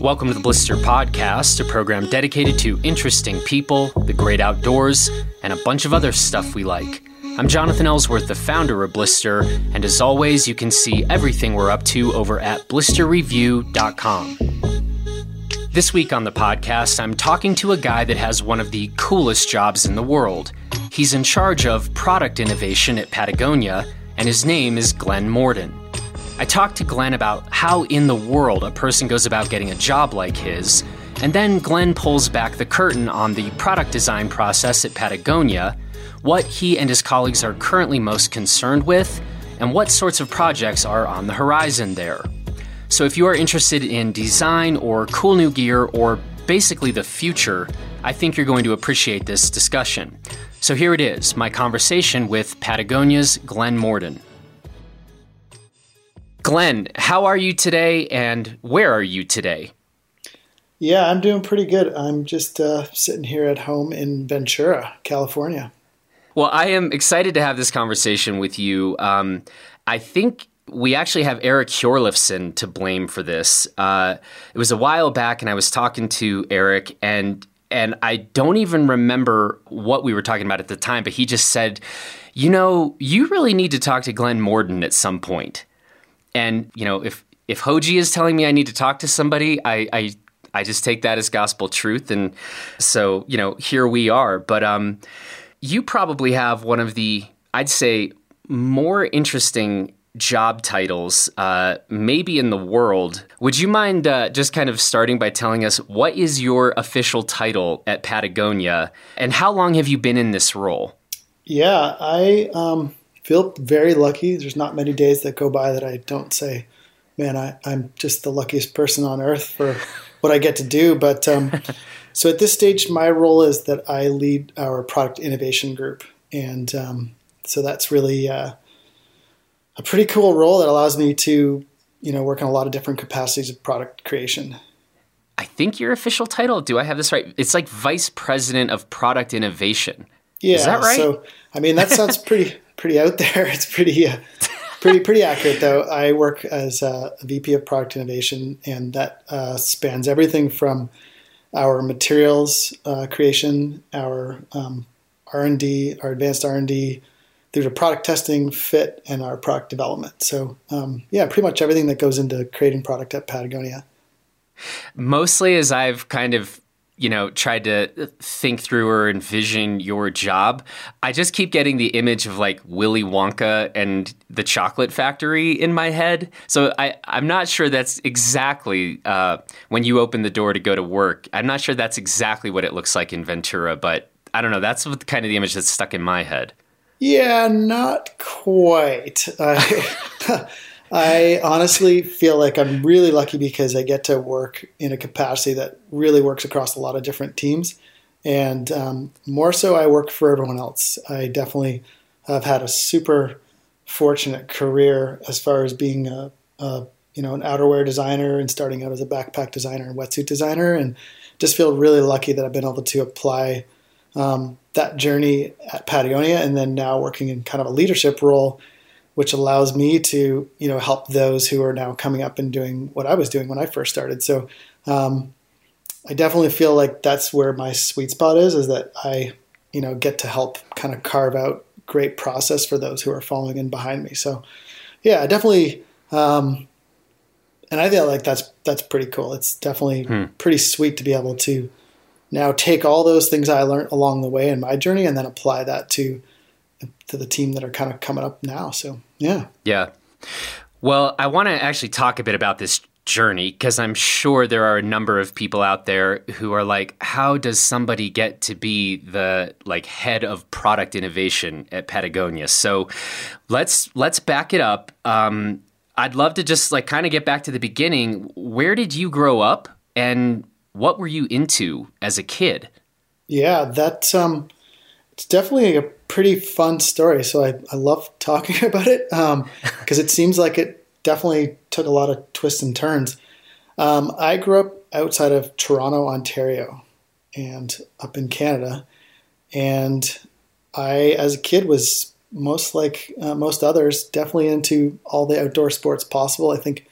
Welcome to the Blister Podcast, a program dedicated to interesting people, the great outdoors, and a bunch of other stuff we like. I'm Jonathan Ellsworth, the founder of Blister, and as always, you can see everything we're up to over at blisterreview.com. This week on the podcast, I'm talking to a guy that has one of the coolest jobs in the world. He's in charge of product innovation at Patagonia, and his name is Glenn Morden. I talked to Glenn about how in the world a person goes about getting a job like his, and then Glenn pulls back the curtain on the product design process at Patagonia, what he and his colleagues are currently most concerned with, and what sorts of projects are on the horizon there. So if you are interested in design or cool new gear or basically the future, I think you're going to appreciate this discussion. So here it is my conversation with Patagonia's Glenn Morden. Glenn, how are you today and where are you today? Yeah, I'm doing pretty good. I'm just uh, sitting here at home in Ventura, California. Well, I am excited to have this conversation with you. Um, I think we actually have Eric Hjorleifson to blame for this. Uh, it was a while back, and I was talking to Eric, and and I don't even remember what we were talking about at the time, but he just said, "You know, you really need to talk to Glenn Morden at some point." And you know, if if Hoji is telling me I need to talk to somebody, I, I I just take that as gospel truth, and so you know, here we are. But um, you probably have one of the I'd say more interesting job titles, uh, maybe in the world. Would you mind uh, just kind of starting by telling us what is your official title at Patagonia, and how long have you been in this role? Yeah, I um, feel very lucky. There's not many days that go by that I don't say, man, I, am just the luckiest person on earth for what I get to do. But um, so at this stage, my role is that I lead our product innovation group. And um, so that's really uh, a pretty cool role that allows me to, you know, work in a lot of different capacities of product creation. I think your official title, do I have this right? It's like Vice President of Product Innovation. Yeah. Is that right? So, I mean, that sounds pretty pretty out there. It's pretty uh, pretty pretty accurate though. I work as a VP of product innovation, and that uh, spans everything from our materials uh, creation, our um, R and D, our advanced R and D, through to product testing, fit, and our product development. So um, yeah, pretty much everything that goes into creating product at Patagonia. Mostly, as I've kind of you know, tried to think through or envision your job, I just keep getting the image of like Willy Wonka and the chocolate factory in my head. So I, I'm not sure that's exactly uh, when you open the door to go to work. I'm not sure that's exactly what it looks like in Ventura, but I don't know. That's kind of the image that's stuck in my head. Yeah, not quite. I honestly feel like I'm really lucky because I get to work in a capacity that really works across a lot of different teams. And um, more so, I work for everyone else. I definitely have had a super fortunate career as far as being a, a you know an outerwear designer and starting out as a backpack designer and wetsuit designer, and just feel really lucky that I've been able to apply um, that journey at Patagonia, and then now working in kind of a leadership role which allows me to you know help those who are now coming up and doing what I was doing when I first started. So um, I definitely feel like that's where my sweet spot is, is that I you know get to help kind of carve out great process for those who are following in behind me. So yeah, definitely. Um, and I feel like that's that's pretty cool. It's definitely hmm. pretty sweet to be able to now take all those things I learned along the way in my journey and then apply that to to the team that are kind of coming up now. So yeah, yeah. Well, I want to actually talk a bit about this journey because I'm sure there are a number of people out there who are like, how does somebody get to be the like head of product innovation at Patagonia? So let's let's back it up. Um, I'd love to just like kind of get back to the beginning. Where did you grow up, and what were you into as a kid? Yeah, that's um, it's definitely a pretty fun story. So I, I love talking about it because um, it seems like it definitely took a lot of twists and turns. Um, I grew up outside of Toronto, Ontario, and up in Canada. And I, as a kid, was most like uh, most others, definitely into all the outdoor sports possible. I think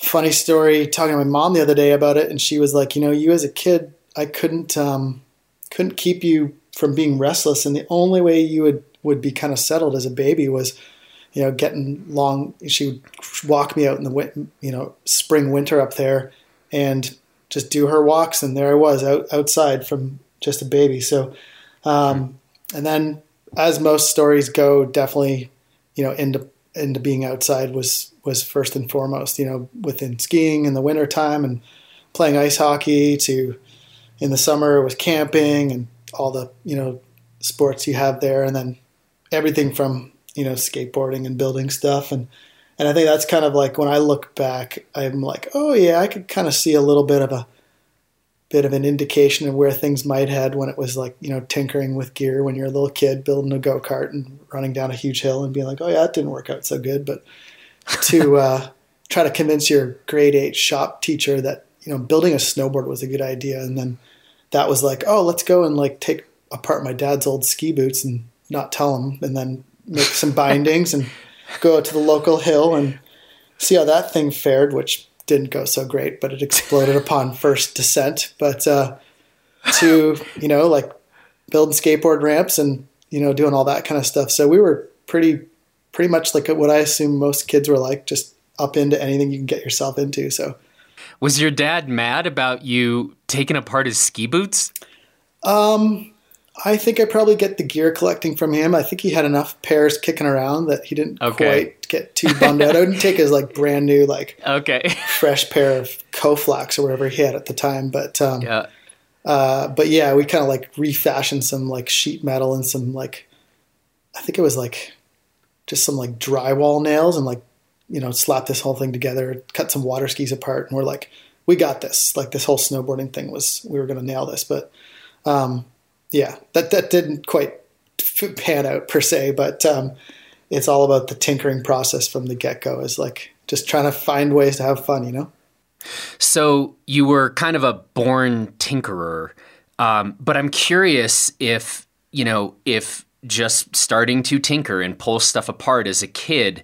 funny story talking to my mom the other day about it, and she was like, you know, you as a kid, I couldn't um, couldn't keep you from being restless, and the only way you would would be kind of settled as a baby was, you know, getting long. She would walk me out in the you know spring winter up there, and just do her walks, and there I was out outside from just a baby. So, um, and then as most stories go, definitely, you know, into into being outside was was first and foremost. You know, within skiing in the winter time and playing ice hockey to in the summer was camping and all the you know sports you have there, and then everything from you know skateboarding and building stuff. And and I think that's kind of like when I look back, I'm like, oh yeah, I could kind of see a little bit of a bit of an indication of where things might head when it was like you know tinkering with gear when you're a little kid building a go kart and running down a huge hill and being like, oh yeah, it didn't work out so good, but to uh, try to convince your grade eight shop teacher that you know building a snowboard was a good idea, and then that was like, oh, let's go and like take apart my dad's old ski boots and not tell him, and then make some bindings and go out to the local hill and see how that thing fared, which didn't go so great, but it exploded upon first descent. But uh, to you know, like building skateboard ramps and you know doing all that kind of stuff. So we were pretty pretty much like what I assume most kids were like, just up into anything you can get yourself into. So. Was your dad mad about you taking apart his ski boots? Um, I think I probably get the gear collecting from him. I think he had enough pairs kicking around that he didn't okay. quite get too bummed out. I wouldn't take his like brand new like okay fresh pair of Koflachs or whatever he had at the time. But um, yeah, uh, but yeah, we kind of like refashioned some like sheet metal and some like I think it was like just some like drywall nails and like you know slap this whole thing together, cut some water skis apart, and we're like, we got this. Like this whole snowboarding thing was we were going to nail this, but. Um, yeah, that that didn't quite pan out per se, but um, it's all about the tinkering process from the get go. Is like just trying to find ways to have fun, you know. So you were kind of a born tinkerer, um, but I'm curious if you know if just starting to tinker and pull stuff apart as a kid,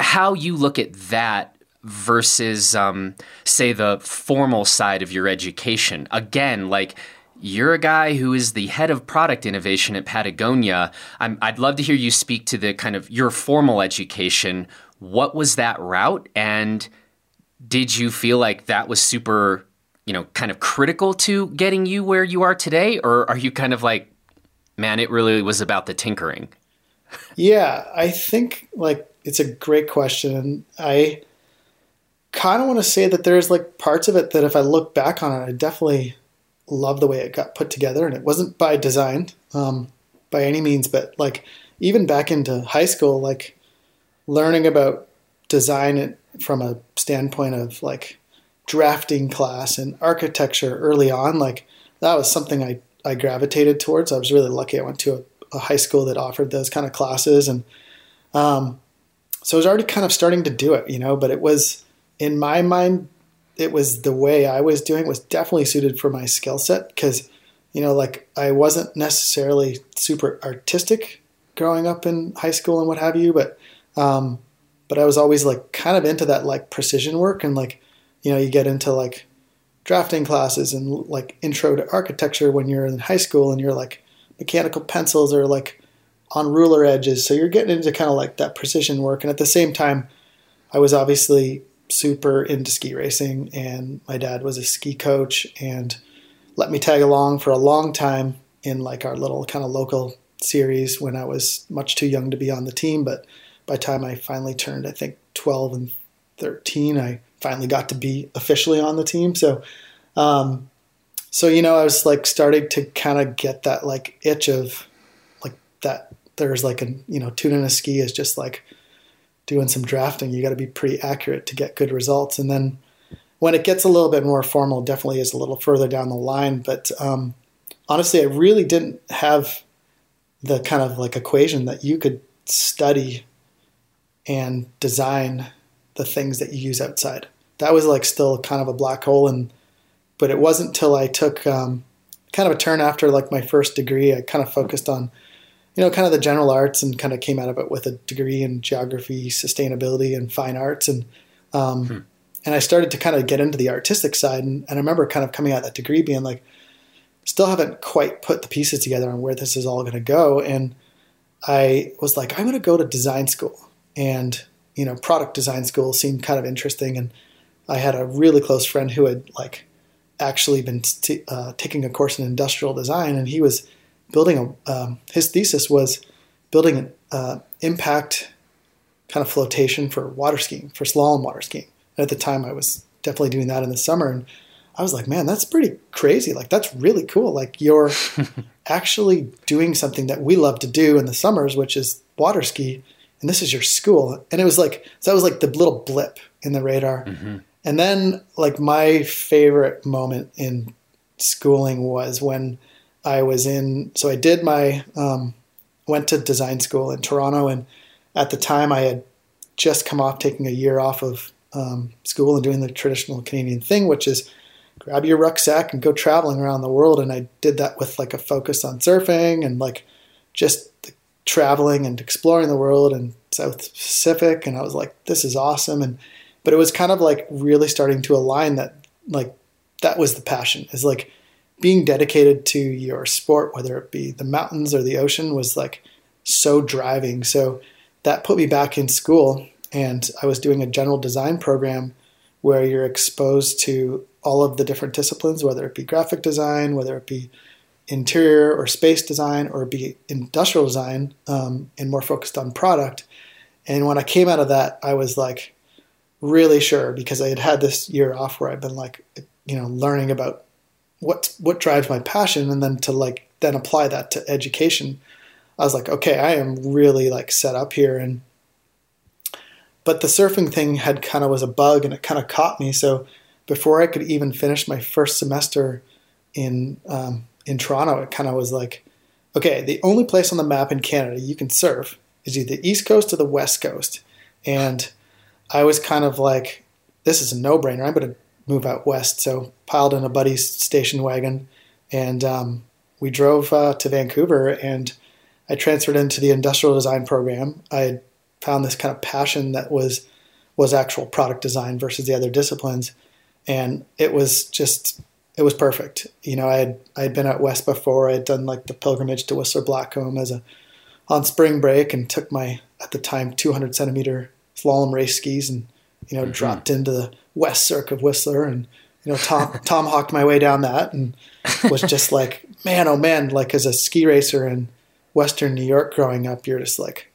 how you look at that versus um, say the formal side of your education. Again, like you're a guy who is the head of product innovation at Patagonia. i would love to hear you speak to the kind of your formal education. What was that route? And did you feel like that was super, you know, kind of critical to getting you where you are today? Or are you kind of like, man, it really was about the tinkering? yeah, I think like it's a great question. I kind of want to say that there's like parts of it that if I look back on it, I definitely love the way it got put together, and it wasn't by design um, by any means, but like even back into high school, like learning about design from a standpoint of like drafting class and architecture early on, like that was something I, I gravitated towards. I was really lucky. I went to a, a high school that offered those kind of classes. And um, so I was already kind of starting to do it, you know, but it was in my mind it was the way I was doing was definitely suited for my skill set because, you know, like I wasn't necessarily super artistic growing up in high school and what have you, but, um, but I was always like kind of into that like precision work and like, you know, you get into like drafting classes and like intro to architecture when you're in high school and you're like mechanical pencils or like on ruler edges. So you're getting into kind of like that precision work. And at the same time, I was obviously super into ski racing, and my dad was a ski coach and let me tag along for a long time in like our little kind of local series when I was much too young to be on the team. But by the time I finally turned, I think 12 and 13, I finally got to be officially on the team. So, um, so you know, I was like starting to kind of get that like itch of that. There's like a you know, tuning a ski is just like doing some drafting, you got to be pretty accurate to get good results. And then when it gets a little bit more formal, definitely is a little further down the line. But um, honestly, I really didn't have the kind of like equation that you could study and design the things that you use outside. That was like still kind of a black hole. And but it wasn't until I took um, kind of a turn after like my first degree, I kind of focused on you know, kind of the general arts and kind of came out of it with a degree in geography, sustainability, and fine arts. And, um, hmm. and I started to kind of get into the artistic side. And, and I remember kind of coming out that degree being like, still haven't quite put the pieces together on where this is all going to go. And I was like, I'm going to go to design school. And, you know, product design school seemed kind of interesting. And I had a really close friend who had like actually been t- uh, taking a course in industrial design. And he was building a, um, his thesis was building an uh, impact kind of flotation for water skiing, for slalom water skiing. And at the time I was definitely doing that in the summer. And I was like, man, that's pretty crazy. Like, that's really cool. Like, you're actually doing something that we love to do in the summers, which is water ski. And this is your school. And it was like, so that was like the little blip in the radar. Mm-hmm. And then, like, my favorite moment in schooling was when I was in, so I did my, um, went to design school in Toronto. And at the time, I had just come off taking a year off of um, school and doing the traditional Canadian thing, which is grab your rucksack and go traveling around the world. And I did that with like a focus on surfing and like just traveling and exploring the world and South Pacific. And I was like, this is awesome. And, but it was kind of like really starting to align that like that was the passion is like being dedicated to your sport, whether it be the mountains or the ocean was like so driving. So that put me back in school and I was doing a general design program where you're exposed to all of the different disciplines, whether it be graphic design, whether it be interior or space design, or be industrial design, um, and more focused on product. And when I came out of that, I was like really sure because I had had this year off where I've been like, you know, learning about what what drives my passion, and then to like then apply that to education. I was like, okay, I am really like set up here, and but the surfing thing had kind of was a bug, and it kind of caught me. So before I could even finish my first semester in um, in Toronto, it kind of was like, okay, the only place on the map in Canada you can surf is either the East Coast or the West Coast, and I was kind of like, this is a no brainer. I'm going to move out west. So piled in a buddy's station wagon, and um, we drove uh, to Vancouver, and I transferred into the industrial design program. I found this kind of passion that was was actual product design versus the other disciplines and it was just it was perfect. You know, I had I had been out west before. I had done like the pilgrimage to Whistler Blackcomb as a on spring break, and took my at the time 200 centimeter slalom race skis, and you know mm-hmm. dropped into the west cirque of Whistler, and you know Tom Tom hawked my way down that, and was just like man oh man, like as a ski racer in Western New York growing up, you're just like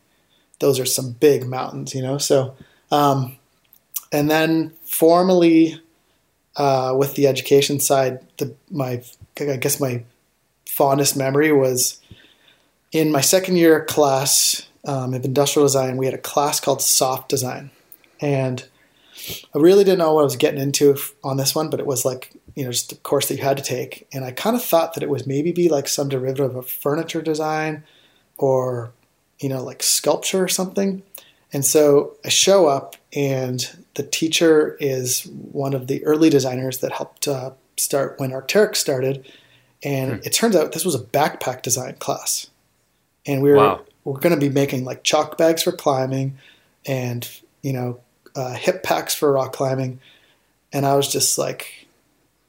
those are some big mountains, you know. So, um, and then formally uh, with the education side, the, my I guess my fondest memory was in my second year class um, of industrial design. We had a class called soft design, and I really didn't know what I was getting into on this one, but it was like you know just a course that you had to take, and I kind of thought that it was maybe be like some derivative of furniture design or you know like sculpture or something. And so I show up, and the teacher is one of the early designers that helped uh, start when Arc'teryx started. And hmm. it turns out this was a backpack design class, and we were wow. we're going to be making like chalk bags for climbing, and you know uh, hip packs for rock climbing. And I was just like,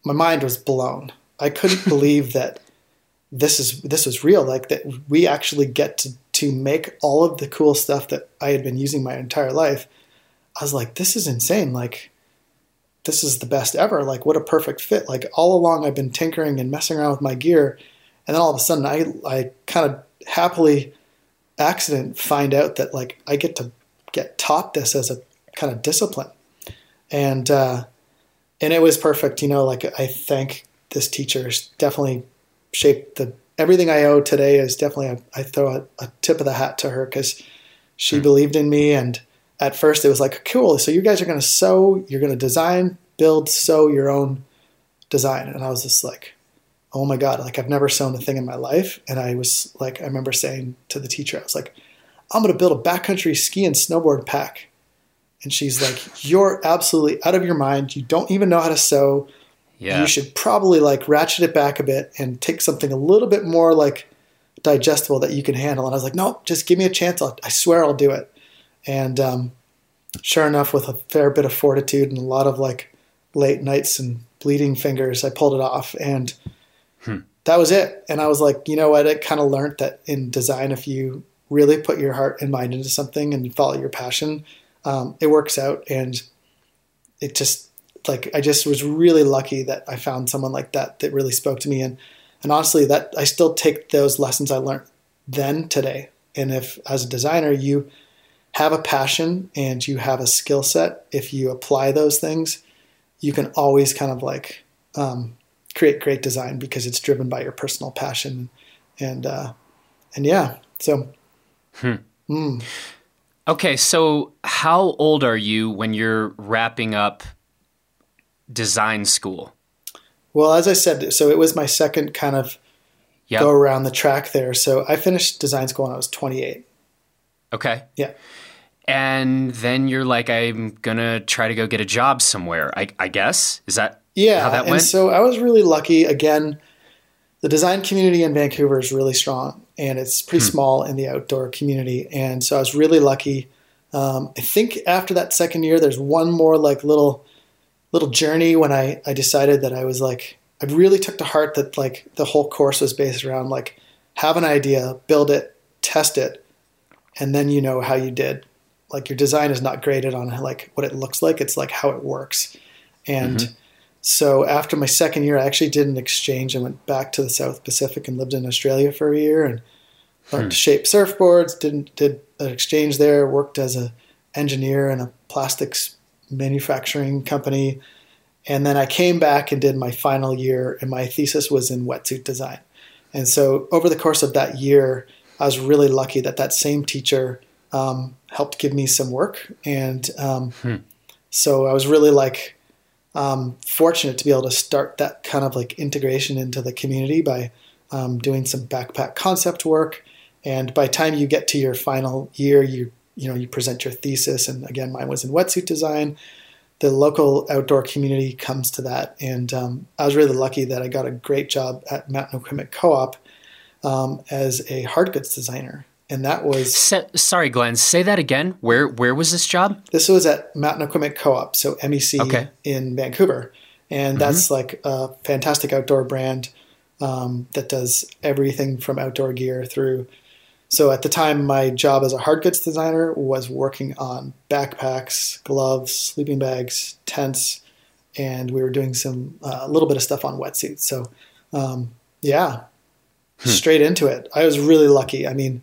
my mind was blown. I couldn't believe that this is this was real. Like that we actually get to to make all of the cool stuff that I had been using my entire life, I was like, this is insane. Like, this is the best ever. Like, what a perfect fit. Like, all along I've been tinkering and messing around with my gear. And then all of a sudden, I, I kind of happily accident find out that, like, I get to get taught this as a kind of discipline. And, uh, and it was perfect. You know, like, I thank this teacher. definitely shaped the everything I owe today is definitely a, I throw a, a, tip of the hat to her because she mm. believed in me. And at first it was like, cool. So you guys are going to sew, you're going to design, build, sew your own design. And I was just like, oh my God, like I've never sewn a thing in my life. And I was like, I remember saying to the teacher, I was like, I'm going to build a backcountry ski and snowboard pack. And she's like, you're absolutely out of your mind. You don't even know how to sew yeah. you should probably like ratchet it back a bit and take something a little bit more like digestible that you can handle. And I was like, no, just give me a chance. I'll, i swear I'll do it. And um, sure enough, with a fair bit of fortitude and a lot of like late nights and bleeding fingers, I pulled it off, and hmm. that was it. And I was like, you know what? I kind of learned that in design, if you really put your heart and mind into something and follow your passion, um, it works out. And it just like I just was really lucky that I found someone like that that really spoke to me. And and honestly, that I still take those lessons I learned then today. And if as a designer you have a passion and you have a skill set, if you apply those things, you can always kind of like um, create great design because it's driven by your personal passion. And uh, and yeah, so. Hmm. Mm. Okay, so how old are you when you're wrapping up design school? Well, as I said, so it was my second kind of yep. go around the track there. So I finished design school when I was 28. Okay. Yeah. And then you're like, I'm gonna try to go get a job somewhere. I, I guess is that yeah. How that and went? so I was really lucky. Again, the design community in Vancouver is really strong, and it's pretty hmm. small in the outdoor community. And so I was really lucky. Um, I think after that second year, there's one more like little little journey when I, I decided that I was like, I really took to heart that like the whole course was based around like have an idea, build it, test it, and then you know how you did. Like your design is not graded on like what it looks like; it's like how it works. And mm-hmm. So after my second year, I actually did an exchange and went back to the South Pacific and lived in Australia for a year and learned hmm. to shape surfboards. Didn't did an exchange there. Worked as a engineer in a plastics manufacturing company. And then I came back and did my final year, and my thesis was in wetsuit design. And so over the course of that year, I was really lucky that that same teacher um, helped give me some work. And um, hmm. so I was really like um, fortunate to be able to start that kind of like integration into the community by um, doing some backpack concept work. And by time you get to your final year, you you know you present your thesis and again mine was in wetsuit design the local outdoor community comes to that and um, i was really lucky that i got a great job at Mountain Equipment co-op um, as a hard goods designer and that was sorry glenn say that again where where was this job this was at Mountain Equipment co-op so mec okay. in vancouver and mm-hmm. that's mm-hmm. like a fantastic outdoor brand um, that does everything from outdoor gear through so at the time, my job as a hard goods designer was working on backpacks, gloves, sleeping bags, tents, and we were doing some a uh, little bit of stuff on wetsuits. So um, yeah, hmm. straight into it. I was really lucky. I mean,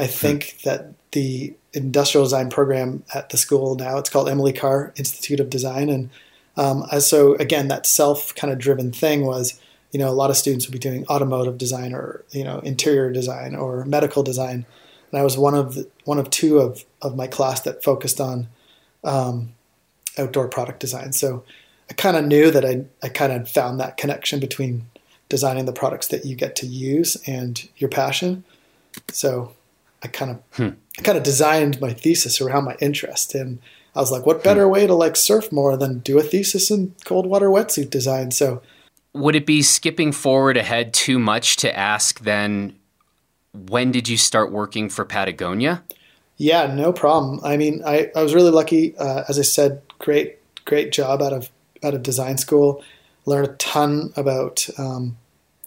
I think hmm. that the industrial design program at the school now it's called Emily Carr Institute of Design, and um, so again, that self kind of driven thing was you know, a lot of students would be doing automotive design or, you know, interior design or medical design. And I was one of the, one of two of, of my class that focused on um, outdoor product design. So I kind of knew that I, I kind of found that connection between designing the products that you get to use and your passion. So I kind of hmm. I kind of designed my thesis around my interest and I was like, what better hmm. way to like surf more than do a thesis in cold water wetsuit design? So would it be skipping forward ahead too much to ask then when did you start working for Patagonia? Yeah, no problem. I mean, I, I was really lucky. Uh, as I said, great great job out of out of design school. Learned a ton about um,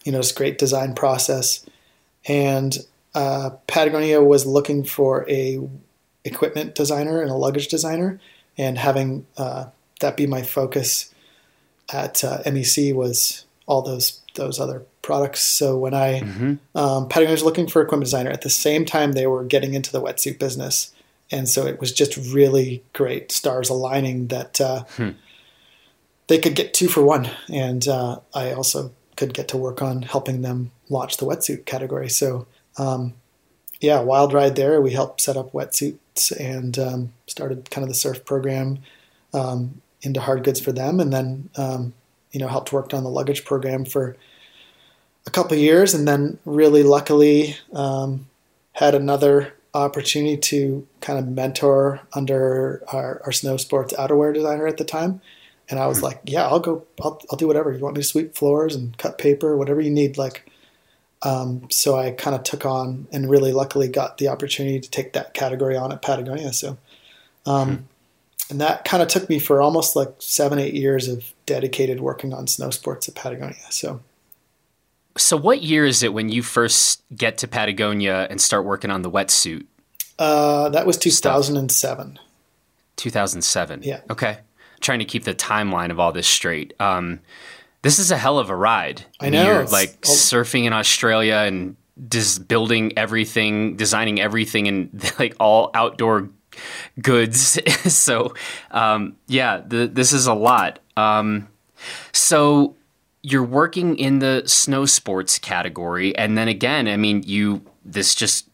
you know this great design process, and uh, Patagonia was looking for a equipment designer and a luggage designer, and having uh, that be my focus at uh, MEC was all those those other products. So when I mm-hmm. um, Patagonia was looking for equipment designer at the same time they were getting into the wetsuit business, and so it was just really great stars aligning that uh, hmm. they could get two for one, and uh, I also could get to work on helping them launch the wetsuit category. So. Um, yeah, wild ride there. We helped set up wetsuits and um, started kind of the surf program. Um, into hard goods for them, and then um, you know helped work on the luggage program for a couple years, and then really luckily um, had another opportunity to kind of mentor under our, our snow sports outerwear designer at the time. And I was mm-hmm. like, yeah, I'll go, I'll, I'll do whatever. You want me to sweep floors and cut paper, whatever you need. Like, um, so I kind of took on and really luckily got the opportunity to take that category on at Patagonia. So, um, mm-hmm and that kind of took me for almost like seven, eight years of dedicated working on snow sports at Patagonia. So, so what year is it when you first get to Patagonia and start working on the wetsuit? Uh, that was 2007. 2007. Yeah. Okay. trying to keep the timeline of all this straight. Um, this is a hell of a ride. I know. You're like all- surfing in Australia and just building everything, designing everything, and like all outdoor goods. so, um, yeah, the, this is a lot. Um, so you're working in the snow sports category, and then again, I mean, you this just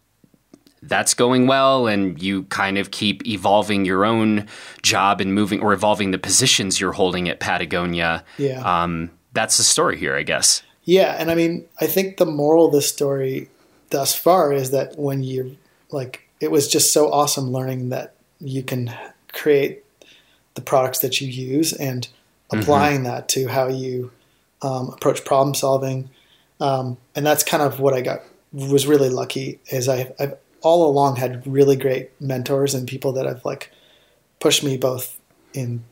that's going well and you kind of keep evolving your own job and moving or evolving the positions you're holding at Patagonia. Yeah. Um, that's the story here, I guess. Yeah. And I mean, I think the moral of the story thus far is that when you like, it was just so awesome learning that you can create the products that you use and mm-hmm. applying mm-hmm. that to how you um, approach problem solving. Um, and that's kind of what I got was really lucky is I, I've all along had really great mentors and people that have like pushed me both in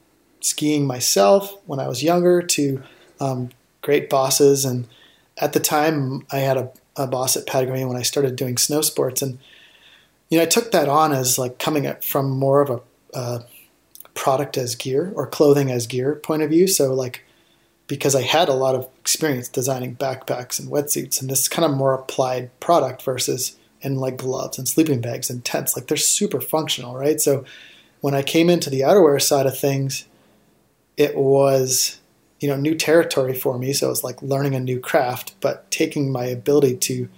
skiing myself when I was younger to um, great bosses. And at the time, I had a, a, boss at Patagonia when I started doing snow sports, and you know, I took that on as like coming from more of a uh, product as gear or clothing as gear point of view. So like because I had a lot of experience designing backpacks and wetsuits, and this kind of more applied product versus and like gloves and sleeping bags and tents. Like they're super functional, right? So when I came into the outerwear side of things, it was you know new territory for me. So it was like learning a new craft, but taking my ability to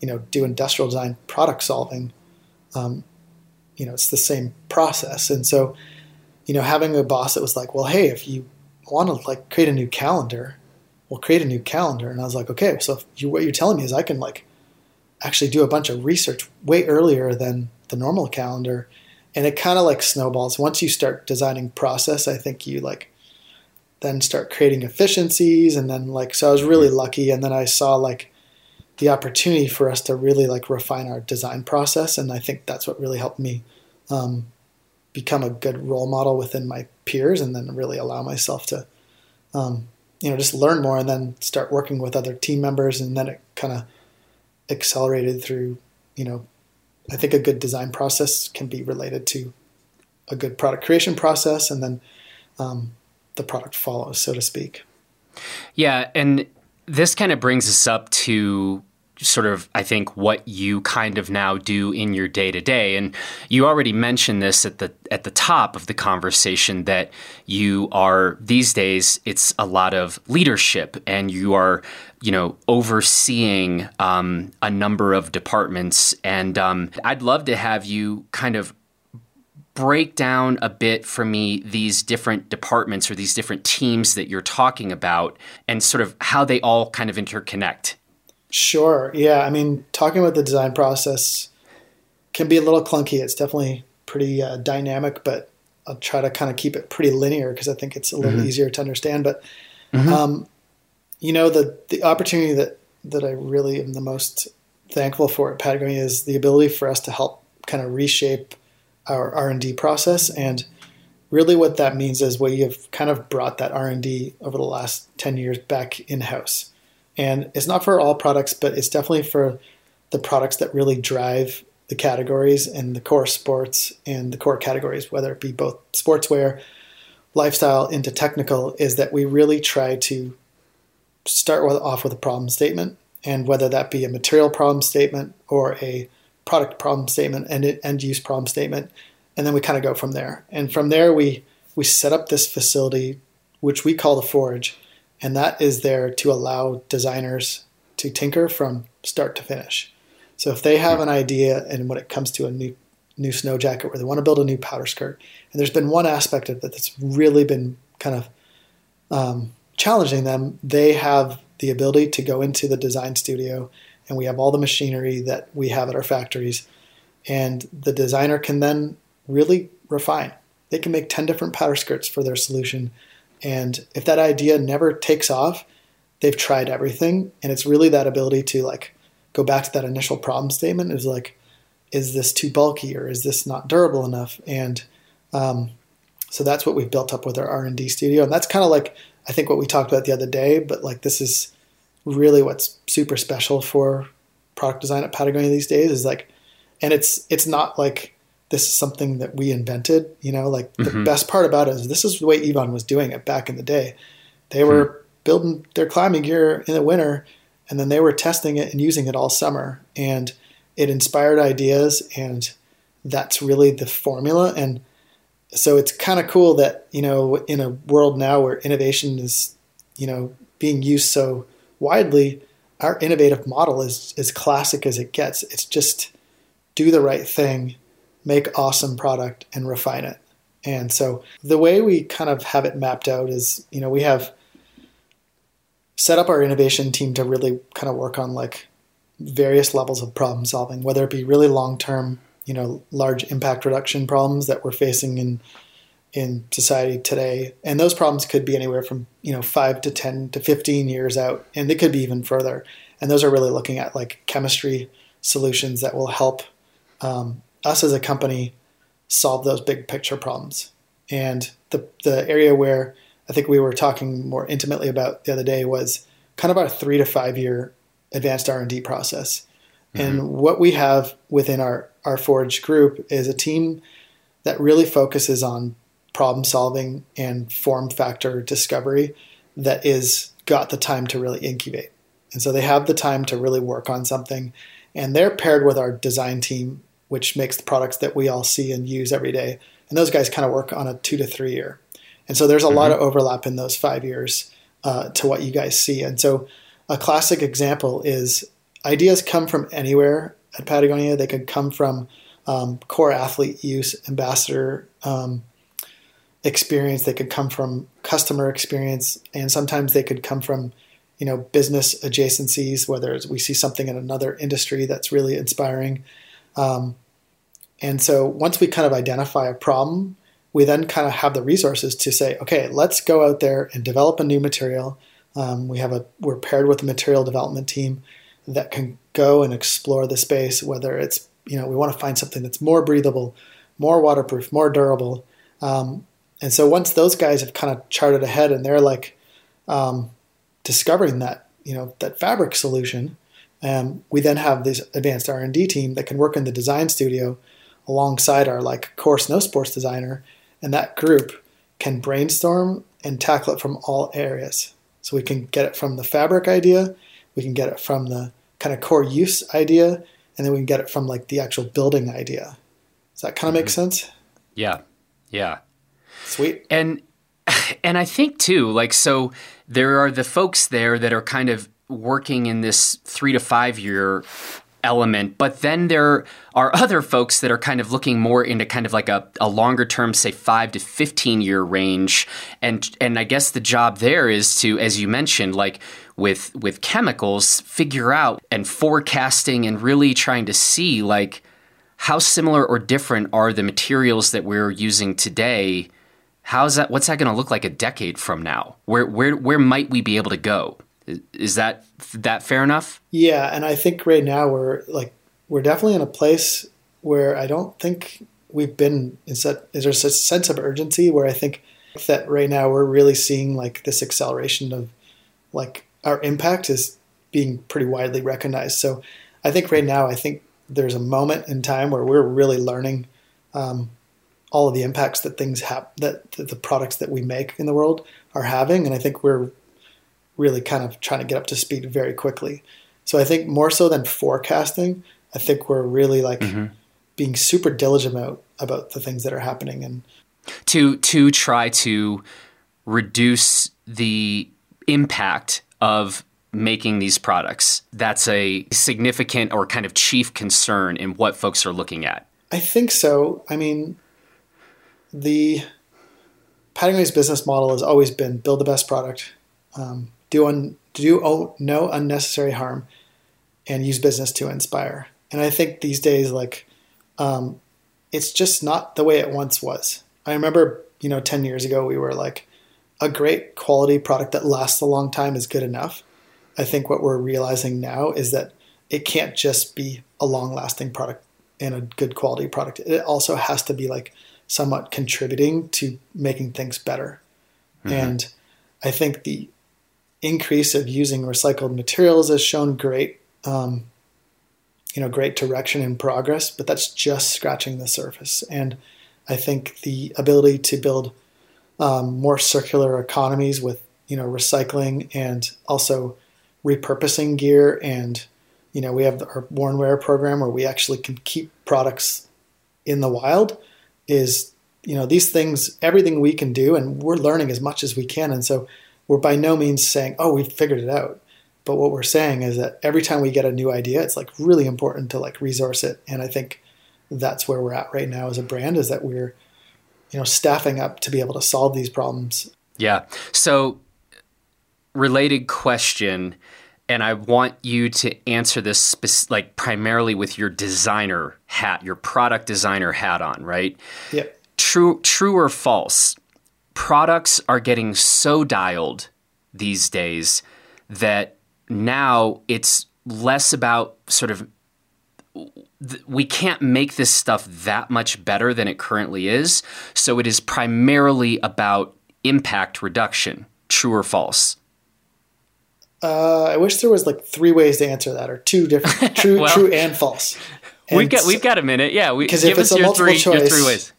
you know do industrial design product solving. Um, you know, it's the same process, and so you know having a boss that was like, well, hey, if you want to like create a new calendar, we'll create a new calendar. And I was like, okay, so you, what you're telling me is I can like actually do a bunch of research way earlier than the normal calendar. And it kind of like snowballs. Once you start designing process, I think you like then start creating efficiencies. And then like, so I was really lucky. And then I saw like the opportunity for us to really like refine our design process. And I think that's what really helped me um, become a good role model within my peers and then really allow myself to, um, you know, just learn more and then start working with other team members. And then it kind of accelerated through, you know, I think a good design process can be related to a good product creation process, and then um, the product follows, so to speak. Yeah, and this kind of brings us up to sort of I think what you kind of now do in your day to day and you already mentioned this at the at the top of the conversation that you are these days it's a lot of leadership and you are you know overseeing um, a number of departments and um, I'd love to have you kind of break down a bit for me these different departments or these different teams that you're talking about and sort of how they all kind of interconnect Sure. Yeah. I mean, talking about the design process can be a little clunky. It's definitely pretty uh, dynamic, but I'll try to kind of keep it pretty linear because I think it's a little mm-hmm. easier to understand. But, mm-hmm. um, you know, the, the opportunity that, that I really am the most thankful for at Patagonia is the ability for us to help kind of reshape our R&D process. And really what that means is we have kind of brought that R&D over the last 10 years back in-house. And it's not for all products, but it's definitely for the products that really drive the categories and the core sports and the core categories, whether it be both sportswear, lifestyle, into technical, is that we really try to start with, off with a problem statement. And whether that be a material problem statement or a product problem statement and an end use problem statement, and then we kind of go from there. And from there, we we set up this facility, which we call the Forge, and that is there to allow designers to tinker from start to finish. So if they have an idea and when it comes to a new new snow jacket where they want to build a new powder skirt, and there's been one aspect of it that's really been kind of um, challenging them, they have the ability to go into the design studio and we have all the machinery that we have at our factories and the designer can then really refine. They can make 10 different powder skirts for their solution and if that idea never takes off, they've tried everything. And it's really that ability to like go back to that initial problem statement is like, is this too bulky or is this not durable enough? And um, So that's what we've built up with our R and D studio, and that's kind of like I think what we talked about the other day. But like this is really what's super special for product design at Patagonia these days is like, and it's it's not like this is something that we invented. You know, like the mm-hmm. best part about it is this is the way Yvon was doing it back in the day. They were hmm. building their climbing gear in the winter, and then they were testing it and using it all summer, and it inspired ideas, and that's really the formula. And so it's kind of cool that you know in a world now where innovation is you know being used so widely our innovative model is as classic as it gets. It's just do the right thing make awesome product and refine it. And so the way we kind of have it mapped out is you know we have set up our innovation team to really kind of work on like various levels of problem solving whether it be really long term you know large impact reduction problems that we're facing in in society today. And those problems could be anywhere from you know 5 to 10 to 15 years out. And they could be even further. And those are really looking at like chemistry solutions that will help um, us as a company solve those big picture problems. And the the area where I think we were talking more intimately about the other day was kind of our 3 to 5 year advanced R&D process. Mm-hmm. and what we have within our our Forge group is a team that really focuses on problem solving and form factor discovery that is got the time to really incubate. And so they have the time to really work on something. And they're paired with our design team, which makes the products that we all see and use every day. And those guys kind of work on a two to three year. And so there's a mm-hmm. lot of overlap in those five years uh, to what you guys see. And so a classic example is ideas come from anywhere at Patagonia. They could come from um, core athlete use, ambassador um, experience. They could come from customer experience, and sometimes they could come from you know business adjacencies. Whether we see something in another industry that's really inspiring. Um, and so once we kind of identify a problem, we then kind of have the resources to say, okay, let's go out there and develop a new material. Um, we have a we're paired with a material development team that can go and explore the space, whether it's, you know, we want to find something that's more breathable, more waterproof, more durable. Um, and so once those guys have kind of charted ahead and they're like um, discovering that, you know, that fabric solution, um, we then have this advanced R&D team that can work in the design studio alongside our like core snow sports designer. And that group can brainstorm and tackle it from all areas. So we can get it from the fabric idea, we can get it from the kind of core use idea, and then we can get it from like the actual building idea. Does that kind of make mm-hmm. sense? Yeah. Yeah. Sweet. And and I think too, like so there are the folks there that are kind of working in this 3 to 5 year element. But then there are other folks that are kind of looking more into kind of like a, a longer term, say five to 15 year range. And, and I guess the job there is to, as you mentioned, like with, with chemicals, figure out and forecasting and really trying to see like how similar or different are the materials that we're using today. How's that? What's that going to look like a decade from now? Where where where might we be able to go? Is that that fair enough? Yeah, and I think right now we're like we're definitely in a place where I don't think we've been. Is that is there a sense of urgency where I think that right now we're really seeing like this acceleration of like our impact is being pretty widely recognized. So I think right now I think there's a moment in time where we're really learning um, all of the impacts that things have that, the products that we make in the world are having, and I think we're really kind of trying to get up to speed very quickly. So I think more so than forecasting, I think we're really like mm-hmm. being super diligent about about the things that are happening and to to try to reduce the impact of making these products. That's a significant or kind of chief concern in what folks are looking at. I think so. I mean, the Patagonia's business model has always been build the best product, um, do un, do no unnecessary harm, and use business to inspire. And I think these days, like, um, it's just not the way it once was. I remember, you know, ten years ago, we were like, a great quality product that lasts a long time is good enough. I think what we're realizing now is that it can't just be a long lasting product and a good quality product. It also has to be like somewhat contributing to making things better. Mm-hmm. And I think the increase of using recycled materials has shown great, um, you know, great direction and progress, but that's just scratching the surface. And I think the ability to build um, more circular economies with, you know, recycling and also repurposing gear and you know we have our worn wear program where we actually can keep products in the wild is you know these things everything we can do and we're learning as much as we can. And so we're by no means saying oh we've figured it out. But what we're saying is that every time we get a new idea it's like really important to like resource it. And i think that's where we're at right now as a brand is that we're you know staffing up to be able to solve these problems. Yeah. So related question and I want you to answer this spe- like primarily with your designer hat, your product designer hat on, right? Yeah. True, true or false? Products are getting so dialed these days that now it's less about sort of we can't make this stuff that much better than it currently is. So it is primarily about impact reduction. True or false? Uh, I wish there was like three ways to answer that, or two different, true, well, true and false. And we've got we've got a minute. Yeah, because if it's a multiple three, choice, three ways.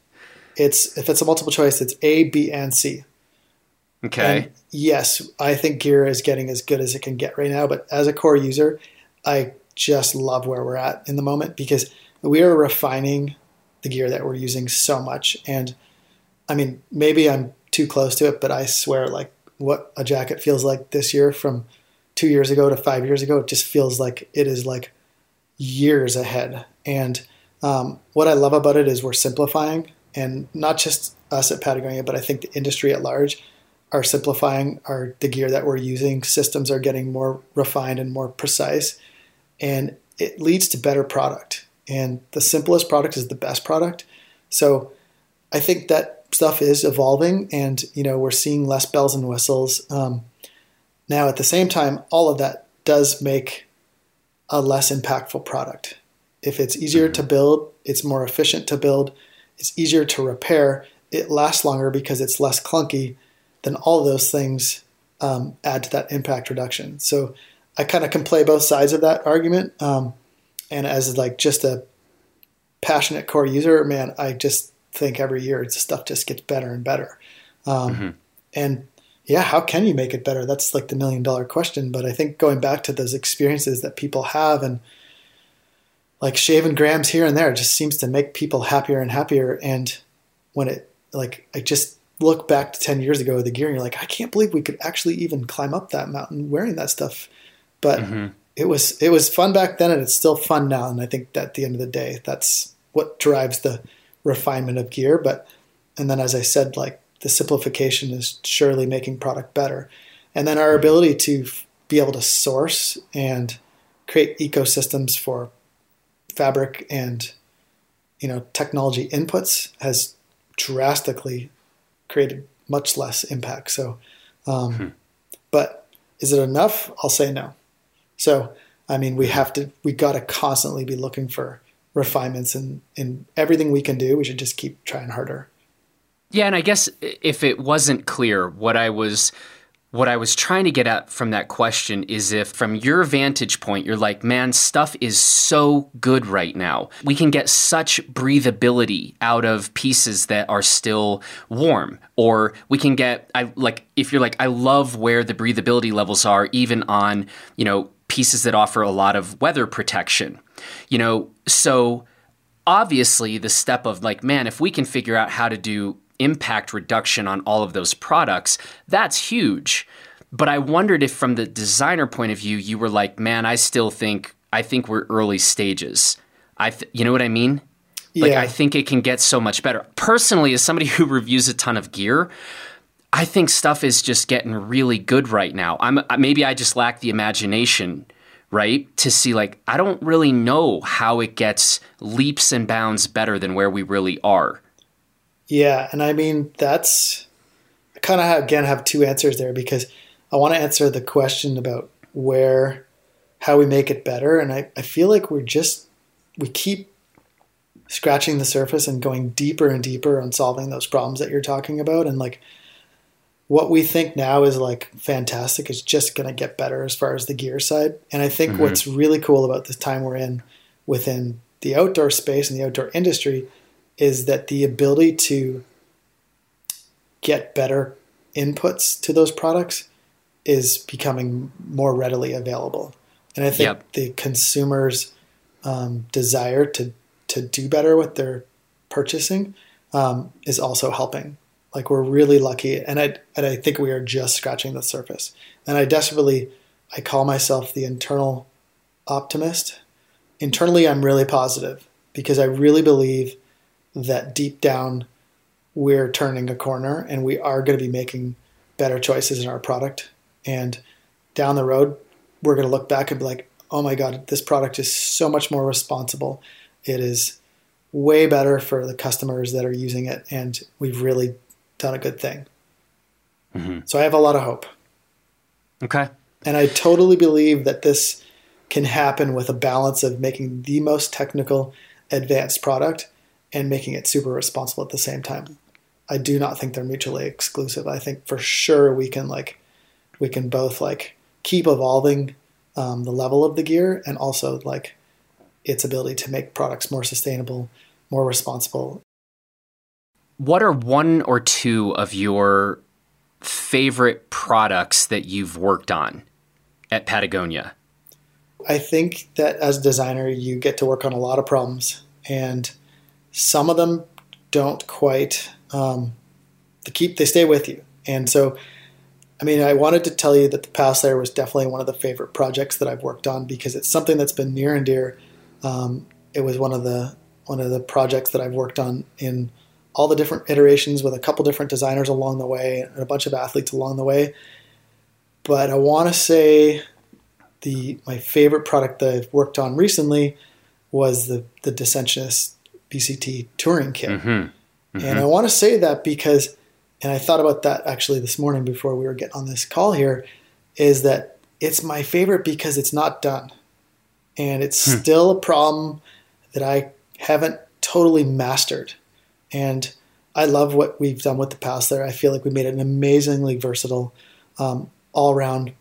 It's if it's a multiple choice, it's A, B, and C. Okay. And yes, I think gear is getting as good as it can get right now. But as a core user, I just love where we're at in the moment because we are refining the gear that we're using so much. And I mean, maybe I'm too close to it, but I swear, like what a jacket feels like this year from two years ago to five years ago, it just feels like it is like years ahead. And um, what I love about it is we're simplifying, and not just us at Patagonia, but I think the industry at large are simplifying our the gear that we're using. Systems are getting more refined and more precise, and it leads to better product. And the simplest product is the best product. So I think that stuff is evolving, and you know we're seeing less bells and whistles. Um, now, at the same time, all of that does make a less impactful product. If it's easier to build, it's more efficient to build, it's easier to repair, it lasts longer because it's less clunky, then all those things um, add to that impact reduction. So I kind of can play both sides of that argument. Um, and as like just a passionate core user, man, I just think every year stuff just gets better and better. Um, mm-hmm. And yeah, how can you make it better? That's like the million dollar question. But I think going back to those experiences that people have and like shaving grams here and there just seems to make people happier and happier. And when it, like, I just look back to 10 years ago, with the gear, and you're like, I can't believe we could actually even climb up that mountain wearing that stuff. But mm-hmm. it was, it was fun back then and it's still fun now. And I think that at the end of the day, that's what drives the refinement of gear. But, and then as I said, like, the simplification is surely making product better. And then our ability to be able to source and create ecosystems for fabric and you know technology inputs has drastically created much less impact. So, um, hmm. but is it enough? I'll say no. So, I mean, we have to, we got to constantly be looking for refinements and in everything we can do. We should just keep trying harder. Yeah, and I guess if it wasn't clear, what I was what I was trying to get at from that question is if from your vantage point you're like, man, stuff is so good right now. We can get such breathability out of pieces that are still warm or we can get I like if you're like I love where the breathability levels are even on, you know, pieces that offer a lot of weather protection. You know, so obviously the step of like, man, if we can figure out how to do impact reduction on all of those products, that's huge. But I wondered if from the designer point of view, you were like, man, I still think I think we're early stages. I th- you know what I mean? Like I think it can get so much better. Personally, as somebody who reviews a ton of gear, I think stuff is just getting really good right now. I'm maybe I just lack the imagination, right? To see like I don't really know how it gets leaps and bounds better than where we really are. Yeah, and I mean that's I kind of again have two answers there because I want to answer the question about where how we make it better, and I, I feel like we're just we keep scratching the surface and going deeper and deeper on solving those problems that you're talking about. And like what we think now is like fantastic is just going to get better as far as the gear side. And I think mm-hmm. what's really cool about this time we're in within the outdoor space and the outdoor industry is that the ability to get better inputs to those products is becoming more readily available. And I think yep. the consumers' um, desire to to do better with their purchasing um, is also helping. Like we're really lucky, and I and I think we are just scratching the surface. And I desperately, I call myself the internal optimist. Internally, I'm really positive because I really believe that deep down we're turning a corner and we are going to be making better choices in our product. And down the road, we're going to look back and be like, oh my God, this product is so much more responsible. It is way better for the customers that are using it. And we've really done a good thing. Mm-hmm. So I have a lot of hope. Okay. And I totally believe that this can happen with a balance of making the most technical, advanced product and making it super responsible at the same time. I do not think they're mutually exclusive. I think for sure we can like we can both like keep evolving um, the level of the gear and also like its ability to make products more sustainable, more responsible. What are one or two of your favorite products that you've worked on at Patagonia? I think that as a designer, you get to work on a lot of problems, and some of them don't quite um, to keep they stay with you. And so, I mean, I wanted to tell you that the PowSlayer was definitely one of the favorite projects that I've worked on because it's something that's been near and dear. Um, it was one of the one of the projects that I've worked on in all the different iterations with a couple different designers along the way and a bunch of athletes along the way. But I want to say the my favorite product that I've worked on recently was the the Descensionist BCT touring kit. Mm-hmm. Mm-hmm. And I want to say that because, and I thought about that actually this morning before we were getting on this call here, is that it's my favorite because it's not done. And it's hmm. still a problem that I haven't totally mastered. And I love what we've done with the Past there. I feel like we made an amazingly versatile, um, all around,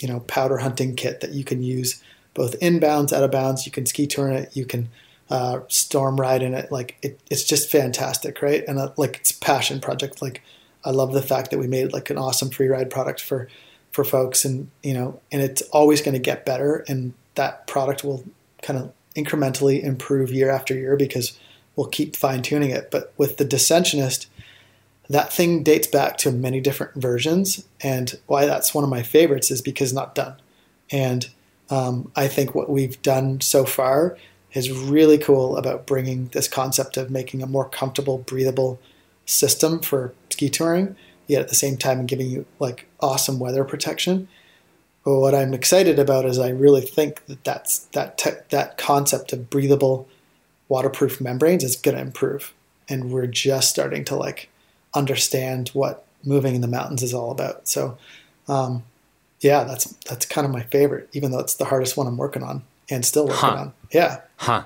you know, powder hunting kit that you can use both inbounds, out of bounds. You can ski tour in it. You can uh, storm ride in it. Like it, it's just fantastic, right? And uh, like it's passion project. Like I love the fact that we made like an awesome free ride product for for folks, and you know, and it's always going to get better, and that product will kind of incrementally improve year after year because we'll keep fine tuning it. But with the Descensionist, that thing dates back to many different versions, and why that's one of my favorites is because not done. And um, I think what we've done so far is really cool about bringing this concept of making a more comfortable, breathable system for ski touring, yet at the same time giving you like awesome weather protection. But what I'm excited about is I really think that that's that te- that concept of breathable, waterproof membranes is going to improve, and we're just starting to like understand what moving in the mountains is all about. So, um, yeah, that's that's kind of my favorite, even though it's the hardest one I'm working on and still working huh. on. Yeah. Huh.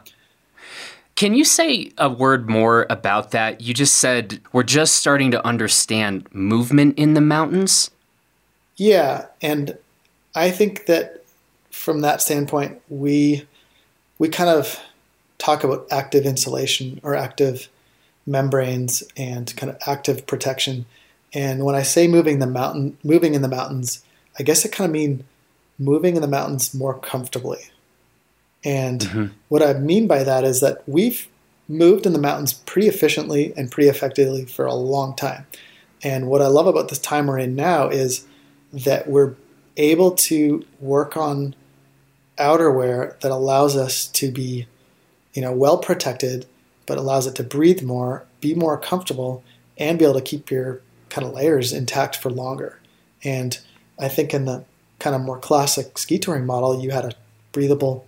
Can you say a word more about that? You just said we're just starting to understand movement in the mountains. Yeah, and I think that from that standpoint, we we kind of talk about active insulation or active membranes and kind of active protection. And when I say moving the mountain, moving in the mountains, I guess it kind of mean moving in the mountains more comfortably. And mm-hmm. what I mean by that is that we've moved in the mountains pretty efficiently and pretty effectively for a long time. And what I love about this time we're in now is that we're able to work on outerwear that allows us to be, you know, well protected, but allows it to breathe more, be more comfortable, and be able to keep your kind of layers intact for longer. And I think in the kind of more classic ski touring model, you had a breathable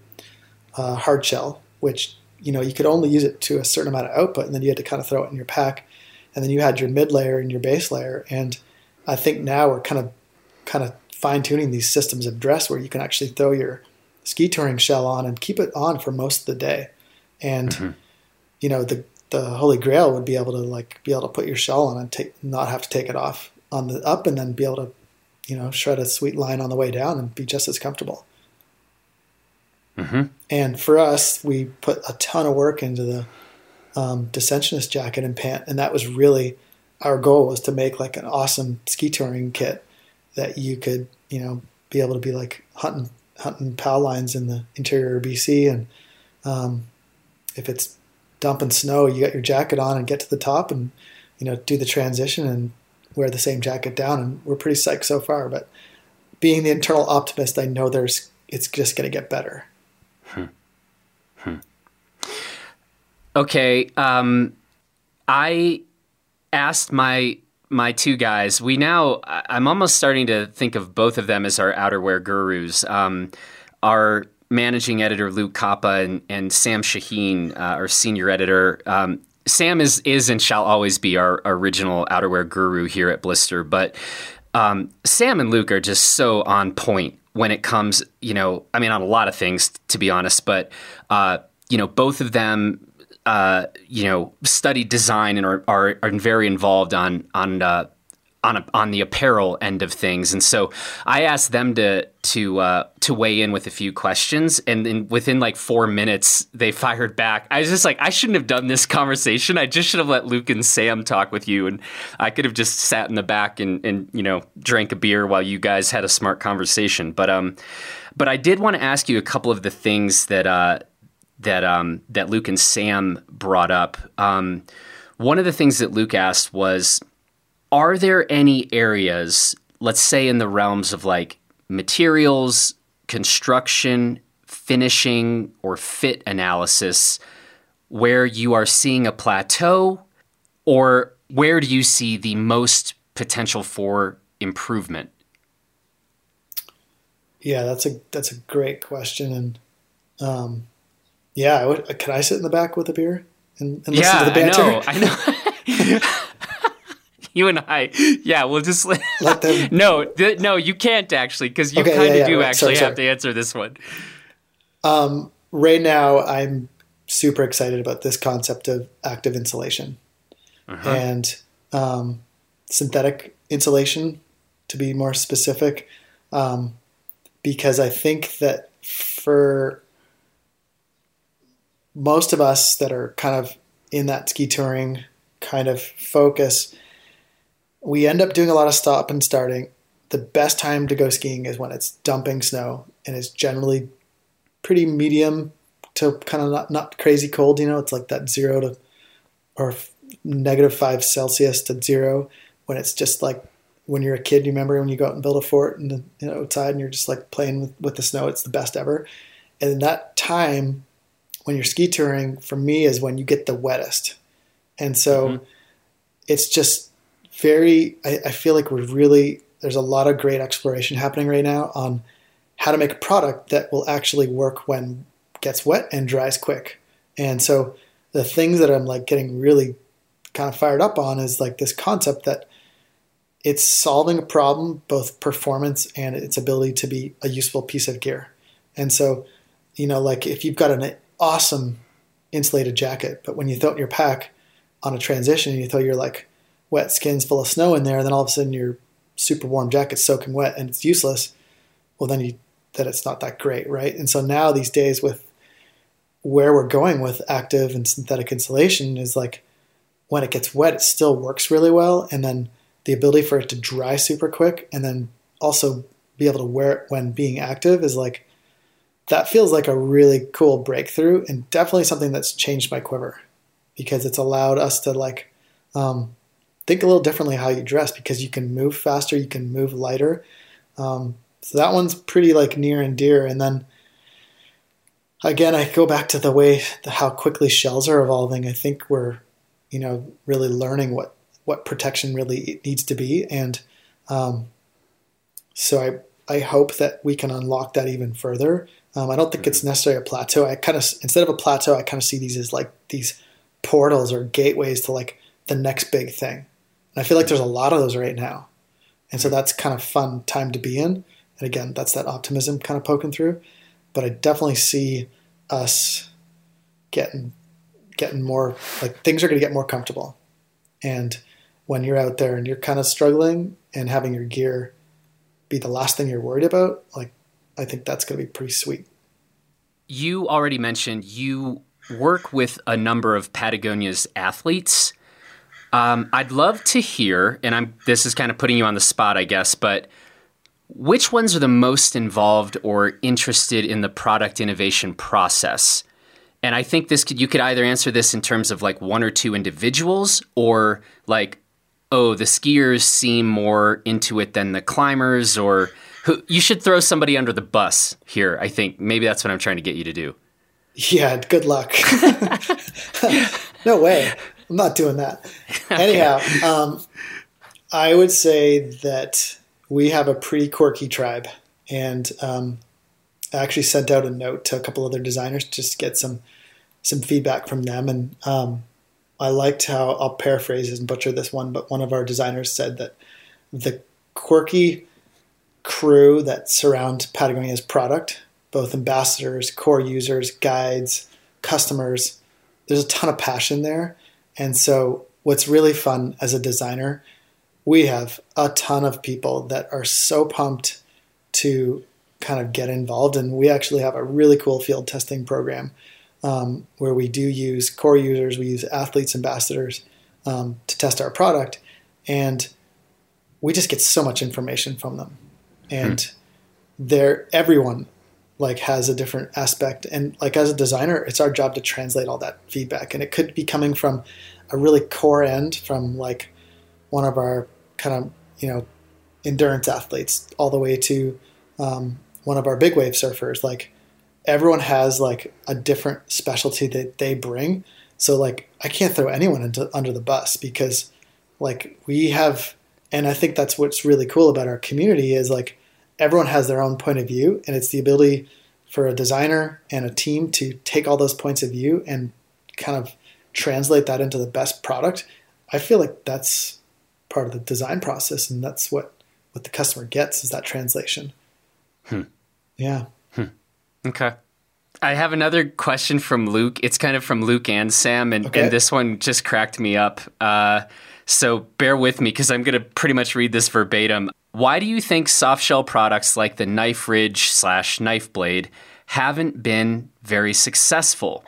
uh, hard shell, which you know you could only use it to a certain amount of output, and then you had to kind of throw it in your pack, and then you had your mid layer and your base layer. And I think now we're kind of kind of fine tuning these systems of dress where you can actually throw your ski touring shell on and keep it on for most of the day. And mm-hmm. you know, the the holy grail would be able to like be able to put your shell on and take not have to take it off on the up and then be able to, you know, shred a sweet line on the way down and be just as comfortable. Mm-hmm. And for us, we put a ton of work into the um, Descensionist jacket and pant, and that was really our goal was to make like an awesome ski touring kit that you could, you know, be able to be like hunting hunting pow lines in the interior of BC, and um, if it's dumping snow, you got your jacket on and get to the top, and you know, do the transition and wear the same jacket down, and we're pretty psyched so far. But being the internal optimist, I know there's it's just going to get better. Hmm. Hmm. Okay, um, I asked my my two guys. We now I'm almost starting to think of both of them as our outerwear gurus. Um, our managing editor Luke Koppa and, and Sam Shaheen, uh, our senior editor. Um, Sam is is and shall always be our, original outerwear guru here at Blister, but um, Sam and Luke are just so on point when it comes, you know, I mean, on a lot of things, to be honest, but uh, you know, both of them uh, you know, study design and are, are, are very involved on on uh, on a, on the apparel end of things. And so I asked them to to uh, to weigh in with a few questions, and then within like four minutes, they fired back. I was just like, I shouldn't have done this conversation. I just should have let Luke and Sam talk with you, and I could have just sat in the back and and you know drank a beer while you guys had a smart conversation. But um, but I did want to ask you a couple of the things that uh that um, that Luke and Sam brought up. Um, one of the things that Luke asked was, "Are there any areas, let's say in the realms of like materials, construction, finishing, or fit analysis, where you are seeing a plateau, or where do you see the most potential for improvement?" Yeah, that's a that's a great question, and um, yeah, I would, can I sit in the back with a beer and, and listen yeah, to the banter? I know. I know. you and I, yeah, we'll just let them. no, th- no, you can't actually because you okay, kind of yeah, yeah, do right. actually sorry, have sorry. to answer this one. Um, right now, I'm super excited about this concept of active insulation uh-huh. and um, synthetic insulation, to be more specific, um, because I think that for most of us that are kind of in that ski touring kind of focus, we end up doing a lot of stop and starting. The best time to go skiing is when it's dumping snow and it's generally pretty medium to kind of not, not crazy cold. You know, it's like that zero to or negative five Celsius to zero when it's just like when you're a kid. You remember when you go out and build a fort and you know outside and you're just like playing with, with the snow. It's the best ever. And that time when you're ski touring, for me, is when you get the wettest. And so mm-hmm. it's just very, I, I, feel like we're really, there's a lot of great exploration happening right now on how to make a product that will actually work when gets wet and dries quick. And so the things that I'm like getting really kind of fired up on is like this concept that it's solving a problem, both performance and its ability to be a useful piece of gear. And so, you know, like if you've got an awesome insulated jacket, but when you throw it in your pack on a transition and you throw your like wet skins full of snow in there, and then all of a sudden your super warm jacket's soaking wet and it's useless. Well, then you that it's not that great, right? And so now these days with where we're going with active and synthetic insulation is like when it gets wet, it still works really well, and then the ability for it to dry super quick, and then also be able to wear it when being active is like that feels like a really cool breakthrough and definitely something that's changed my quiver because it's allowed us to like um, think a little differently how you dress because you can move faster, you can move lighter. Um, so that one's pretty like near and dear. And then again, I go back to the way the, how quickly shells are evolving. I think we're you know really learning what what protection really needs to be, and um, so I I hope that we can unlock that even further um, I don't think it's necessarily a plateau. I kind of instead of a plateau, I kind of see these as like these portals or gateways to like the next big thing. And I feel like there's a lot of those right now, and so that's kind of fun time to be in. And again, that's that optimism kind of poking through. But I definitely see us getting getting more like things are going to get more comfortable. And when you're out there and you're kind of struggling and having your gear be the last thing you're worried about, like I think that's going to be pretty sweet. You already mentioned you work with a number of Patagonia's athletes. Um, I'd love to hear, and I'm this is kind of putting you on the spot, I guess, but which ones are the most involved or interested in the product innovation process? And I think this could you could either answer this in terms of like one or two individuals or like oh the skiers seem more into it than the climbers or who, you should throw somebody under the bus here. I think maybe that's what I'm trying to get you to do. Yeah, good luck. no way. I'm not doing that. Anyhow, um, I would say that we have a pretty quirky tribe, and um, I actually sent out a note to a couple other designers just to get some some feedback from them. And um, I liked how I'll paraphrase and butcher this one, but one of our designers said that the quirky crew that surround Patagonia's product, both ambassadors, core users, guides, customers, there's a ton of passion there. And so, what's really fun as a designer, we have a ton of people that are so pumped to kind of get involved. And we actually have a really cool field testing program um, where we do use core users, we use athletes, ambassadors um, to test our product. And we just get so much information from them. And they're, everyone like has a different aspect. And like as a designer it's our job to translate all that feedback. And it could be coming from a really core end from like one of our kind of you know endurance athletes all the way to um, one of our big wave surfers. Like everyone has like a different specialty that they bring. So like i can't throw anyone into under the bus because like we have and i think that's what's really cool about our community is like everyone has their own point of view, and it's the ability for a designer and a team to take all those points of view and kind of translate that into the best product. I feel like that's part of the design process, and that's what what the customer gets is that translation. Hmm. Yeah. Hmm. Okay. I have another question from Luke. It's kind of from Luke and Sam, and, okay. and this one just cracked me up. Uh, so bear with me because I'm going to pretty much read this verbatim. Why do you think soft shell products like the Knife Ridge slash Knife Blade haven't been very successful?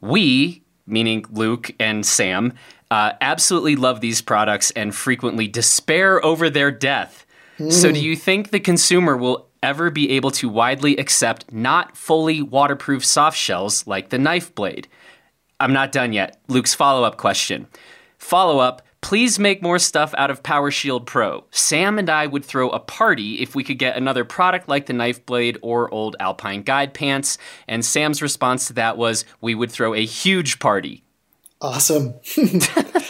We, meaning Luke and Sam, uh, absolutely love these products and frequently despair over their death. Mm. So, do you think the consumer will ever be able to widely accept not fully waterproof soft shells like the knife blade? I'm not done yet. Luke's follow up question. Follow up Please make more stuff out of PowerShield Pro. Sam and I would throw a party if we could get another product like the knife blade or old Alpine guide pants. And Sam's response to that was, we would throw a huge party. Awesome.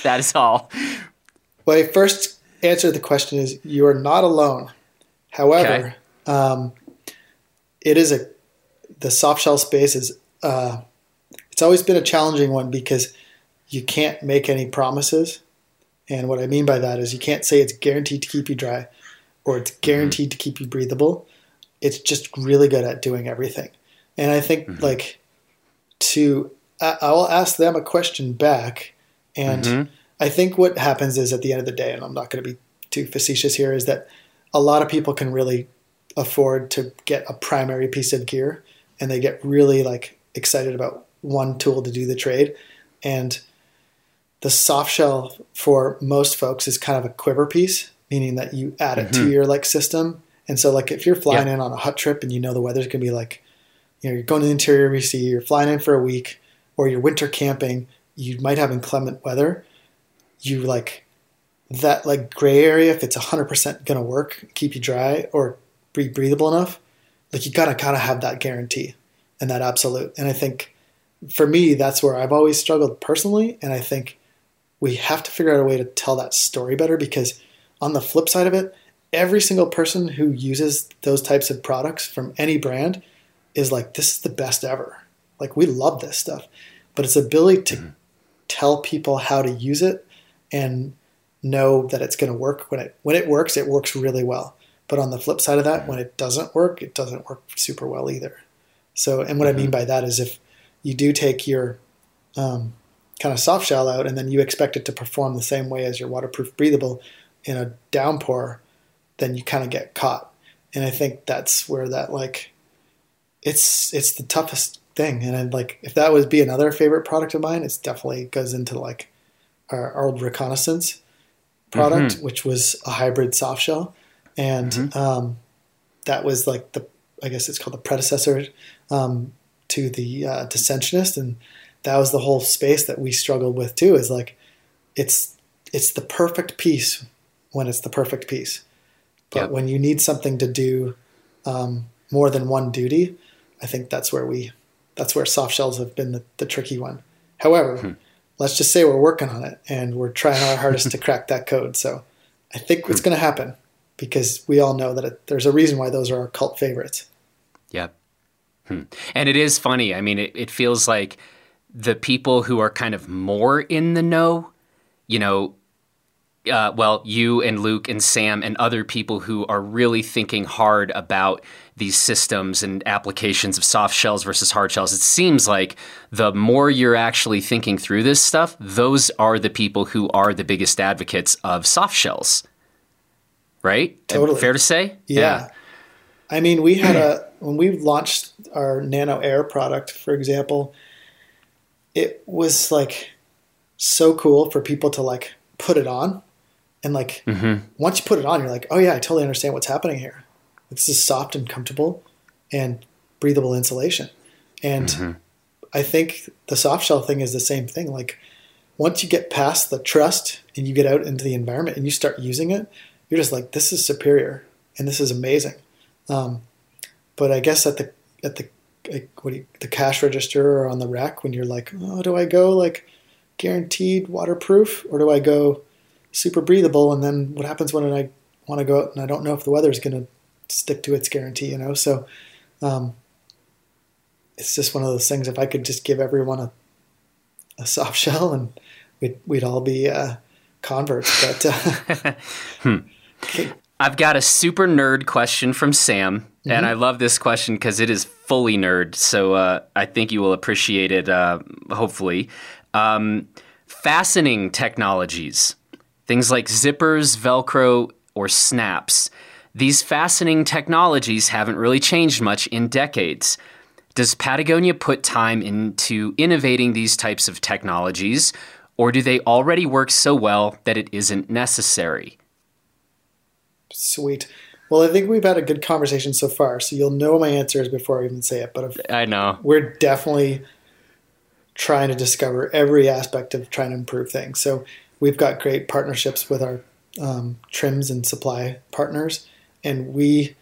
that is all. My first answer to the question is you are not alone. However, okay. um, it is a the soft shell space is uh, it's always been a challenging one because you can't make any promises and what I mean by that is you can't say it's guaranteed to keep you dry or it's mm-hmm. guaranteed to keep you breathable. It's just really good at doing everything. And I think mm-hmm. like to I, will ask them a question back and mm-hmm. I think what happens is at the end of the day, and I'm not going to be too facetious here, is that a lot of people can really afford to get a primary piece of gear and they get really like excited about one tool to do the trade. And the soft shell for most folks is kind of a quiver piece, meaning that you add it mm-hmm. to your like system. And so like if you're flying yeah. in on a hut trip and you know the weather's gonna be like, you know, you're going to the interior of BC, you're flying in for a week, or you're winter camping, you might have inclement weather. You like that like gray area if it's 100% gonna work, keep you dry or be breathable enough. Like you gotta kind of have that guarantee and that absolute. And I think for me, that's where I've always struggled personally. And I think we have to figure out a way to tell that story better because on the flip side of it, every single person who uses those types of products from any brand is like, this is the best ever. Like, we love this stuff. But it's ability to mm-hmm. tell people how to use it and know that it's going to work. When it, when it works, it works really well. But on the flip side of that, when it doesn't work, it doesn't work super well either. So, and what mm-hmm. I mean mm-hmm. by that is if you do take your um, kind of soft shell out, and then you expect it to perform the same way as your waterproof breathable in a downpour, then you kind of get caught. And I think that's where that like, it's it's the toughest thing. And I'd like if that would be another favorite product of mine, it's definitely goes into like our, our old reconnaissance product, mm-hmm. which was a hybrid soft shell, and mm-hmm. um, that was like the I guess it's called the predecessor um, to the uh, Descensionist, and that was the whole space that we struggled with too. Is like it's it's the perfect piece when it's the perfect piece, but yep. when you need something to do um, more than one duty, I think that's where we that's where soft shells have been the, the tricky one. However, hmm. let's just say we're working on it and we're trying our hardest to crack that code. So I think hmm. it's going to happen because we all know that it, there's a reason why those are our cult favorites. Yep. Hmm. And it is funny. I mean, it, it feels like the people who are kind of more in the know, you know, uh, well, you and Luke and Sam and other people who are really thinking hard about these systems and applications of soft shells versus hard shells. It seems like the more you're actually thinking through this stuff, those are the people who are the biggest advocates of soft shells. Right? Totally. Fair to say? Yeah. yeah. I mean, we had a, when we launched our Nano Air product, for example, it was like so cool for people to like put it on and like mm-hmm. once you put it on, you're like, oh yeah, I totally understand what's happening here. This is soft and comfortable and breathable insulation. And mm-hmm. I think the soft shell thing is the same thing. Like once you get past the trust and you get out into the environment and you start using it, you're just like, this is superior and this is amazing. Um, but I guess at the at the like, what you, the cash register or on the rack when you're like, oh, do I go like guaranteed waterproof or do I go super breathable. And then what happens when I want to go out and I don't know if the weather is going to stick to its guarantee, you know? So, um, it's just one of those things. If I could just give everyone a, a soft shell and we'd, we'd all be, uh, converts, but, uh, hmm. I've got a super nerd question from Sam, mm-hmm. and I love this question because it is fully nerd. So uh, I think you will appreciate it. Uh, hopefully, um, fastening technologies. Things like zippers, Velcro, or snaps. These fastening technologies haven't really changed much in decades. Does Patagonia put time into innovating these types of technologies, or do they already work so well that it isn't necessary? Sweet. Well, I think we've had a good conversation so far, so you'll know my answers before I even say it. But I know we're definitely trying to discover every aspect of trying to improve things. So we've got great partnerships with our um, trims and supply partners, and we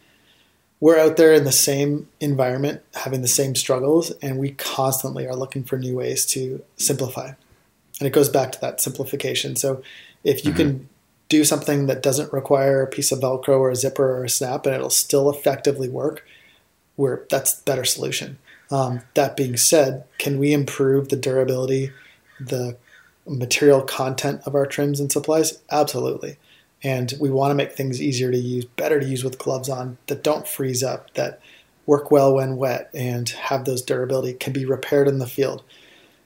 we're out there in the same environment, having the same struggles, and we constantly are looking for new ways to simplify. And it goes back to that simplification. So if you mm-hmm. can do something that doesn't require a piece of Velcro or a zipper or a snap, and it'll still effectively work, where that's better solution. Um, that being said, can we improve the durability, the material content of our trims and supplies? Absolutely. And we want to make things easier to use, better to use with gloves on, that don't freeze up, that work well when wet, and have those durability, can be repaired in the field.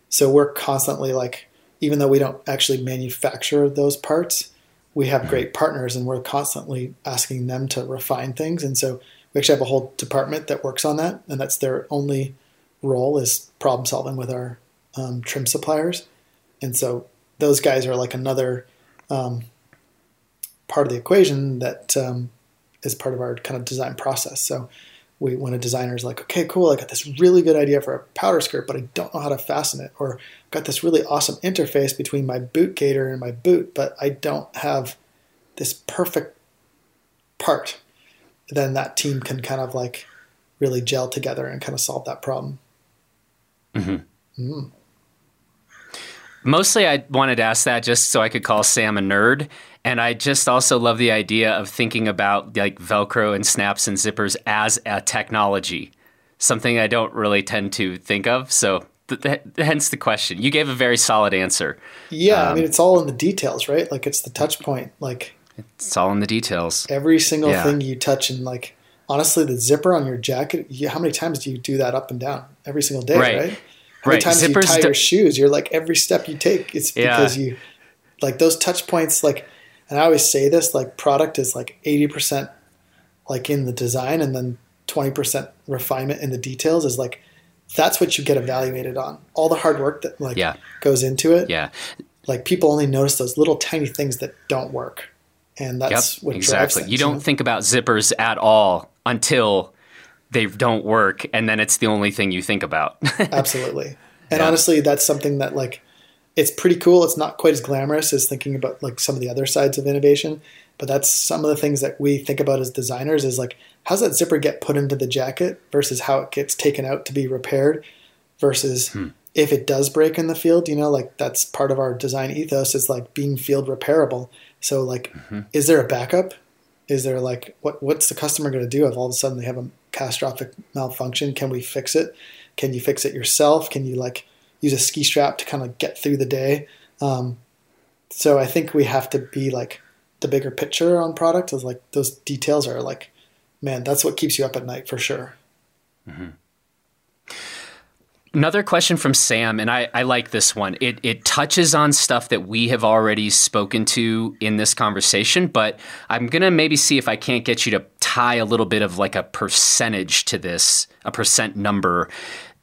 So we're constantly like, even though we don't actually manufacture those parts, we have great partners and we're constantly asking them to refine things. And so we actually have a whole department that works on that, and that's their only role is problem solving with our um, trim suppliers. And so those guys are like another um, part of the equation that um, is part of our kind of design process. So we, when a designer is like, okay, cool, I got this really good idea for a powder skirt, but I don't know how to fasten it, or I've got this really awesome interface between my boot gaiter and my boot, but I don't have this perfect part, then that team can kind of like really gel together and kind of solve that problem. Mm-hmm. Mm. Mostly, I wanted to ask that just so I could call Sam a nerd. And I just also love the idea of thinking about like Velcro and snaps and zippers as a technology, something I don't really tend to think of. So, th- th- hence the question. You gave a very solid answer. Yeah, um, I mean, it's all in the details, right? Like, it's the touch point. Like, it's all in the details. Every single yeah. thing you touch, and like, honestly, the zipper on your jacket. You, how many times do you do that up and down every single day, right? right? Every Right. time you Zippers tie do- your shoes, you're like every step you take, it's Yeah. because you like those touch points. Like, and I always say this: like, product is like eighty percent like in the design, and then twenty percent refinement in the details. Is like that's what you get evaluated on. All the hard work that like Yeah. goes into it. Yeah. Like people only notice those little tiny things that don't work, and that's Yep. what Exactly. things, You don't know? think about zippers at all until they don't work, and then it's the only thing you think about. Absolutely. And Yeah. honestly, that's something that like it's pretty cool. It's not quite as glamorous as thinking about like some of the other sides of innovation, but that's some of the things that we think about as designers is like how's that zipper get put into the jacket versus how it gets taken out to be repaired versus Hmm. if it does break in the field, you know, like that's part of our design ethos is like being field repairable. So like Mm-hmm. is there a backup? Is there like what what's the customer going to do if all of a sudden they have a catastrophic malfunction? Can we fix it? Can you fix it yourself? Can you like use a ski strap to kind of get through the day? Um, so I think we have to be like the bigger picture on product is like those details are like, man, that's what keeps you up at night for sure. Another question from Sam, and I, I like this one. It, it touches on stuff that we have already spoken to in this conversation, but I'm going to maybe see if I can't get you to tie a little bit of like a percentage to this, a percent number.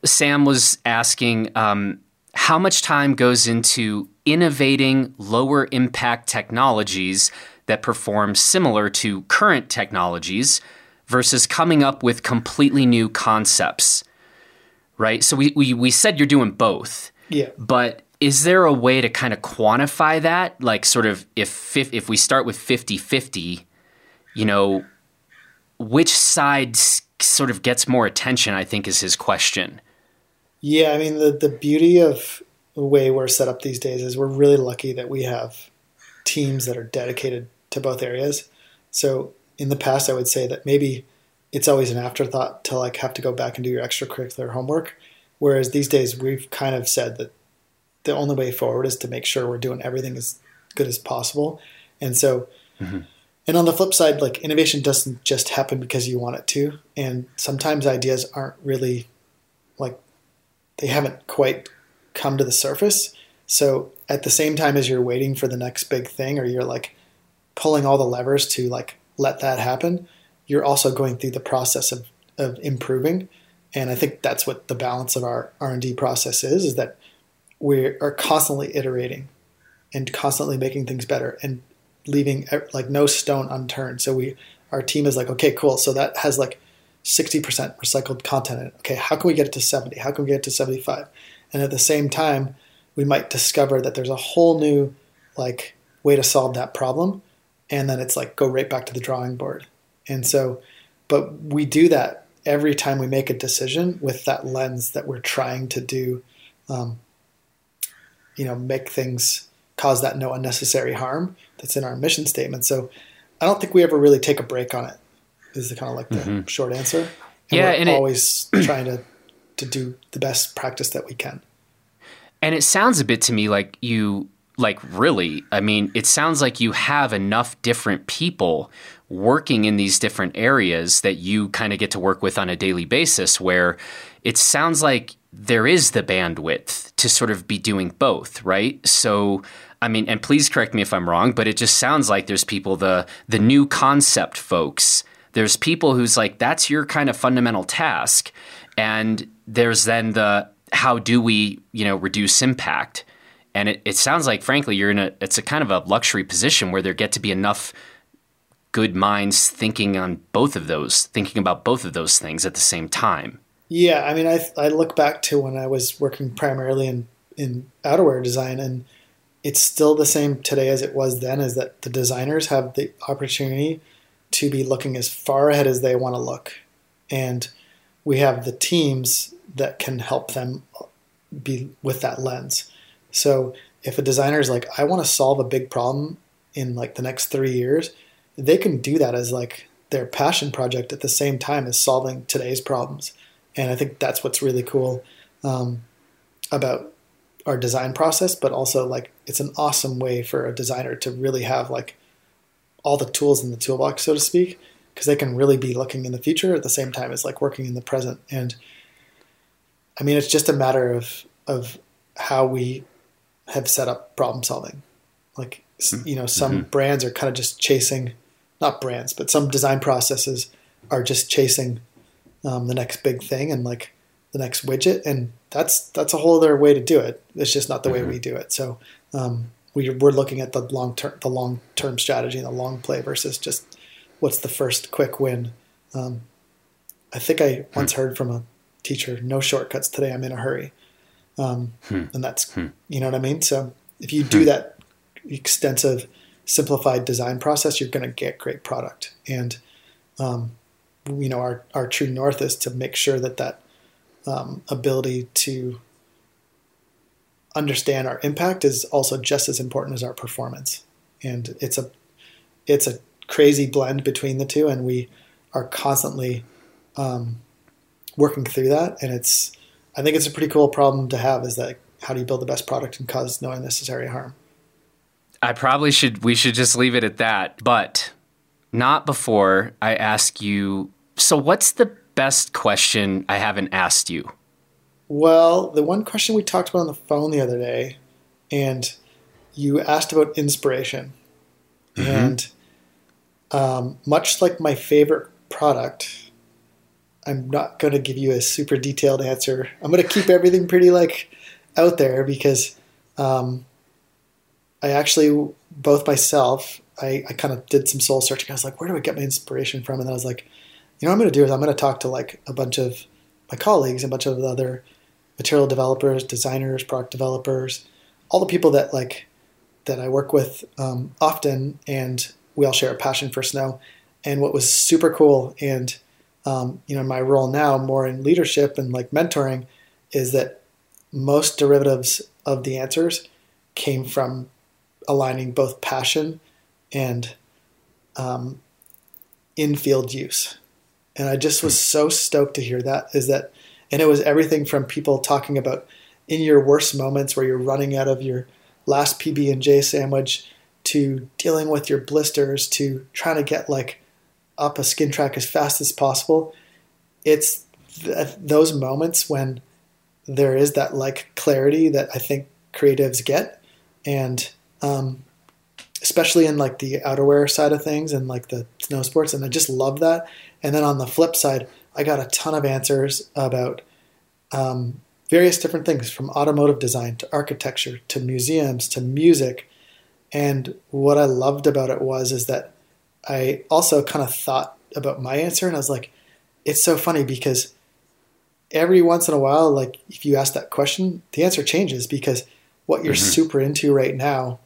Sam was asking um, how much time goes into innovating lower impact technologies that perform similar to current technologies versus coming up with completely new concepts right? So we, we, we said you're doing both, Yeah. but is there a way to kind of quantify that? Like, sort of, if if we start with 50 50, you know, which side sort of gets more attention, I think is his question. Yeah, I mean the the beauty of the way we're set up these days is we're really lucky that we have teams that are dedicated to both areas. So in the past, I would say that maybe it's always an afterthought to like have to go back and do your extracurricular homework. Whereas these days, we've kind of said that the only way forward is to make sure we're doing everything as good as possible. And so, mm-hmm. and on the flip side, like innovation doesn't just happen because you want it to. And sometimes ideas aren't really they haven't quite come to the surface. So at the same time as you're waiting for the next big thing, or you're like pulling all the levers to like let that happen, you're also going through the process of, of improving. And I think that's what the balance of our R and D process is: is that we are constantly iterating and constantly making things better and leaving like no stone unturned. So we our team is like, okay, cool. So that has like 60% recycled content. Okay, how can we get it to 70? How can we get it to 75? And at the same time, we might discover that there's a whole new like way to solve that problem. And then it's like go right back to the drawing board. And so, but we do that every time we make a decision with that lens that we're trying to do, um, you know, make things cause that no unnecessary harm that's in our mission statement. So I don't think we ever really take a break on it. Is the kind of like the mm-hmm. short answer. And Yeah, we're and it- always trying to to do the best practice that we can. And it sounds a bit to me like you, like really, I mean, it sounds like you have enough different people working in these different areas that you kind of get to work with on a daily basis where it sounds like there is the bandwidth to sort of be doing both, right? So, I mean, and please correct me if I'm wrong, but it just sounds like there's people the the new concept folks. There's people who's like that's your kind of fundamental task, and there's then the how do we you know reduce impact, and it, it sounds like frankly you're in a it's a kind of a luxury position where there get to be enough good minds thinking on both of those, thinking about both of those things at the same time. Yeah, I mean, I I look back to when I was working primarily in in outerwear design, and it's still the same today as it was then. Is that the designers have the opportunity to be looking as far ahead as they want to look, and we have the teams that can help them be with that lens. So if a designer is like, I want to solve a big problem in like the next three years, they can do that as like their passion project at the same time as solving today's problems. And I think that's what's really cool um, about our design process, but also like it's an awesome way for a designer to really have like all the tools in the toolbox, so to speak, because they can really be looking in the future at the same time as like working in the present. And I mean, it's just a matter of of how we have set up problem solving. Like Mm-hmm. you know, some brands are kind of just chasing, not brands, but some design processes are just chasing um, the next big thing and like the next widget, and that's that's a whole other way to do it. It's just not the way we do it. So um, we, we're looking at the long term, the long term strategy and the long play versus just what's the first quick win. Um, I think I once heard from a teacher, "No shortcuts today. I'm in a hurry," um, and that's you know what I mean. So if you do that extensive, simplified design process, you're going to get great product. And um, you know, our our true north is to make sure that that um, ability to understand our impact is also just as important as our performance. And it's a it's a crazy blend between the two, and we are constantly um, working through that. And it's I think it's a pretty cool problem to have. Is that how do you build the best product and cause no unnecessary harm? I probably should we should just leave it at that, but not before I ask you. So, what's the best question I haven't asked you? Well, the one question we talked about on the phone the other day, and you asked about inspiration, and um, much like my favorite product, I'm not going to give you a super detailed answer. I'm going to keep everything pretty like out there because um, I actually both myself I, I kind of did some soul searching. I was like, where do I get my inspiration from? And then I was like, you know, what I'm going to do is I'm going to talk to like a bunch of my colleagues, a bunch of other material developers, designers, product developers, all the people that like that I work with um, often, and we all share a passion for snow. And what was super cool, and um, you know, my role now more in leadership and like mentoring, is that most derivatives of the answers came from aligning both passion and um, in-field use. And I just was so stoked to hear that. Is that, and it was everything from people talking about in your worst moments where you're running out of your last PB and J sandwich, to dealing with your blisters, to trying to get like up a skin track as fast as possible. It's th- those moments when there is that like clarity that I think creatives get, and um, especially in like the outerwear side of things and like the snow sports, and I just love that. And then on the flip side, I got a ton of answers about um, various different things from automotive design to architecture to museums to music. And what I loved about it was is that I also kind of thought about my answer, and I was like, it's so funny because every once in a while, like if you ask that question, the answer changes because what you're super into right now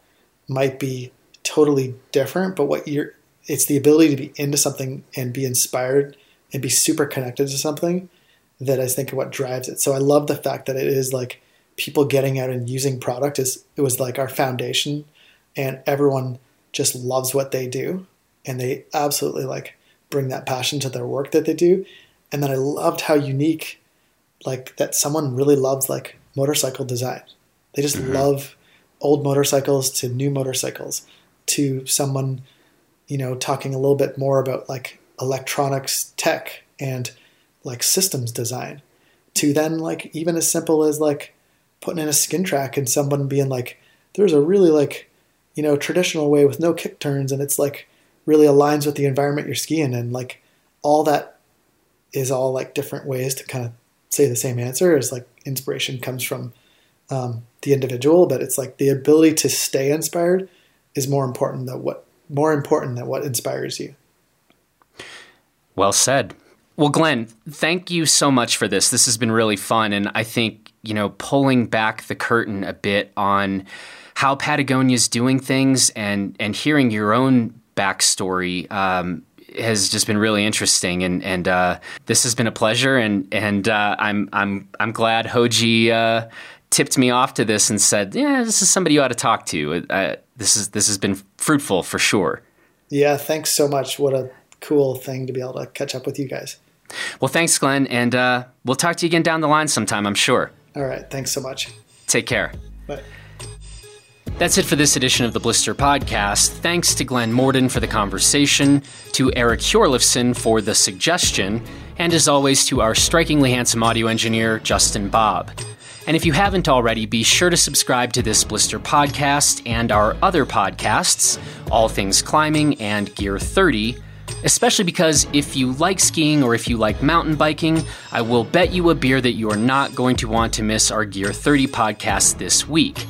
might be totally different, but what you're it's the ability to be into something and be inspired and be super connected to something that I think what drives it. So I love the fact that it is like people getting out and using product is it was like our foundation and everyone just loves what they do and they absolutely like bring that passion to their work that they do. And then I loved how unique like that someone really loves like motorcycle design. They just mm-hmm. love old motorcycles to new motorcycles to someone you know talking a little bit more about like electronics tech and like systems design to then like even as simple as like putting in a skin track and someone being like there's a really like you know traditional way with no kick turns and it's like really aligns with the environment you're skiing and like all that is all like different ways to kind of say the same answer is like inspiration comes from um, the individual but it's like the ability to stay inspired is more important than what more important than what inspires you Well said. Well, Glenn, thank you so much for this. This has been really fun. And I think, you know, pulling back the curtain a bit on how Patagonia's doing things and, and hearing your own backstory um, has just been really interesting. And, and uh, this has been a pleasure. And, and uh, I'm, I'm, I'm glad Hoji uh, tipped me off to this and said, yeah, this is somebody you ought to talk to. Uh, this, is, this has been fruitful for sure. yeah thanks so much what a cool thing to be able to catch up with you guys Well, thanks, Glenn. And uh, we'll talk to you again down the line sometime, I'm sure. all right thanks so much Take care. bye That's it for this edition of the Blister Podcast. Thanks to Glenn Morden for the conversation, to Eric Hjorleifson for the suggestion, And as always, to our strikingly handsome audio engineer, Justin Bob. And if you haven't already, be sure to subscribe to this Blister podcast and our other podcasts, All Things Climbing and Gear 30, especially because if you like skiing or if you like mountain biking, I will bet you a beer that you are not going to want to miss our Gear 30 podcast this week.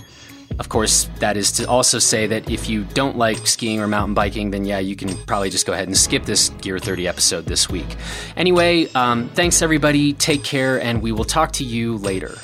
Of course, that is to also say that if you don't like skiing or mountain biking, then yeah, you can probably just go ahead and skip this Gear 30 episode this week. Anyway, um, thanks everybody, take care, and we will talk to you later.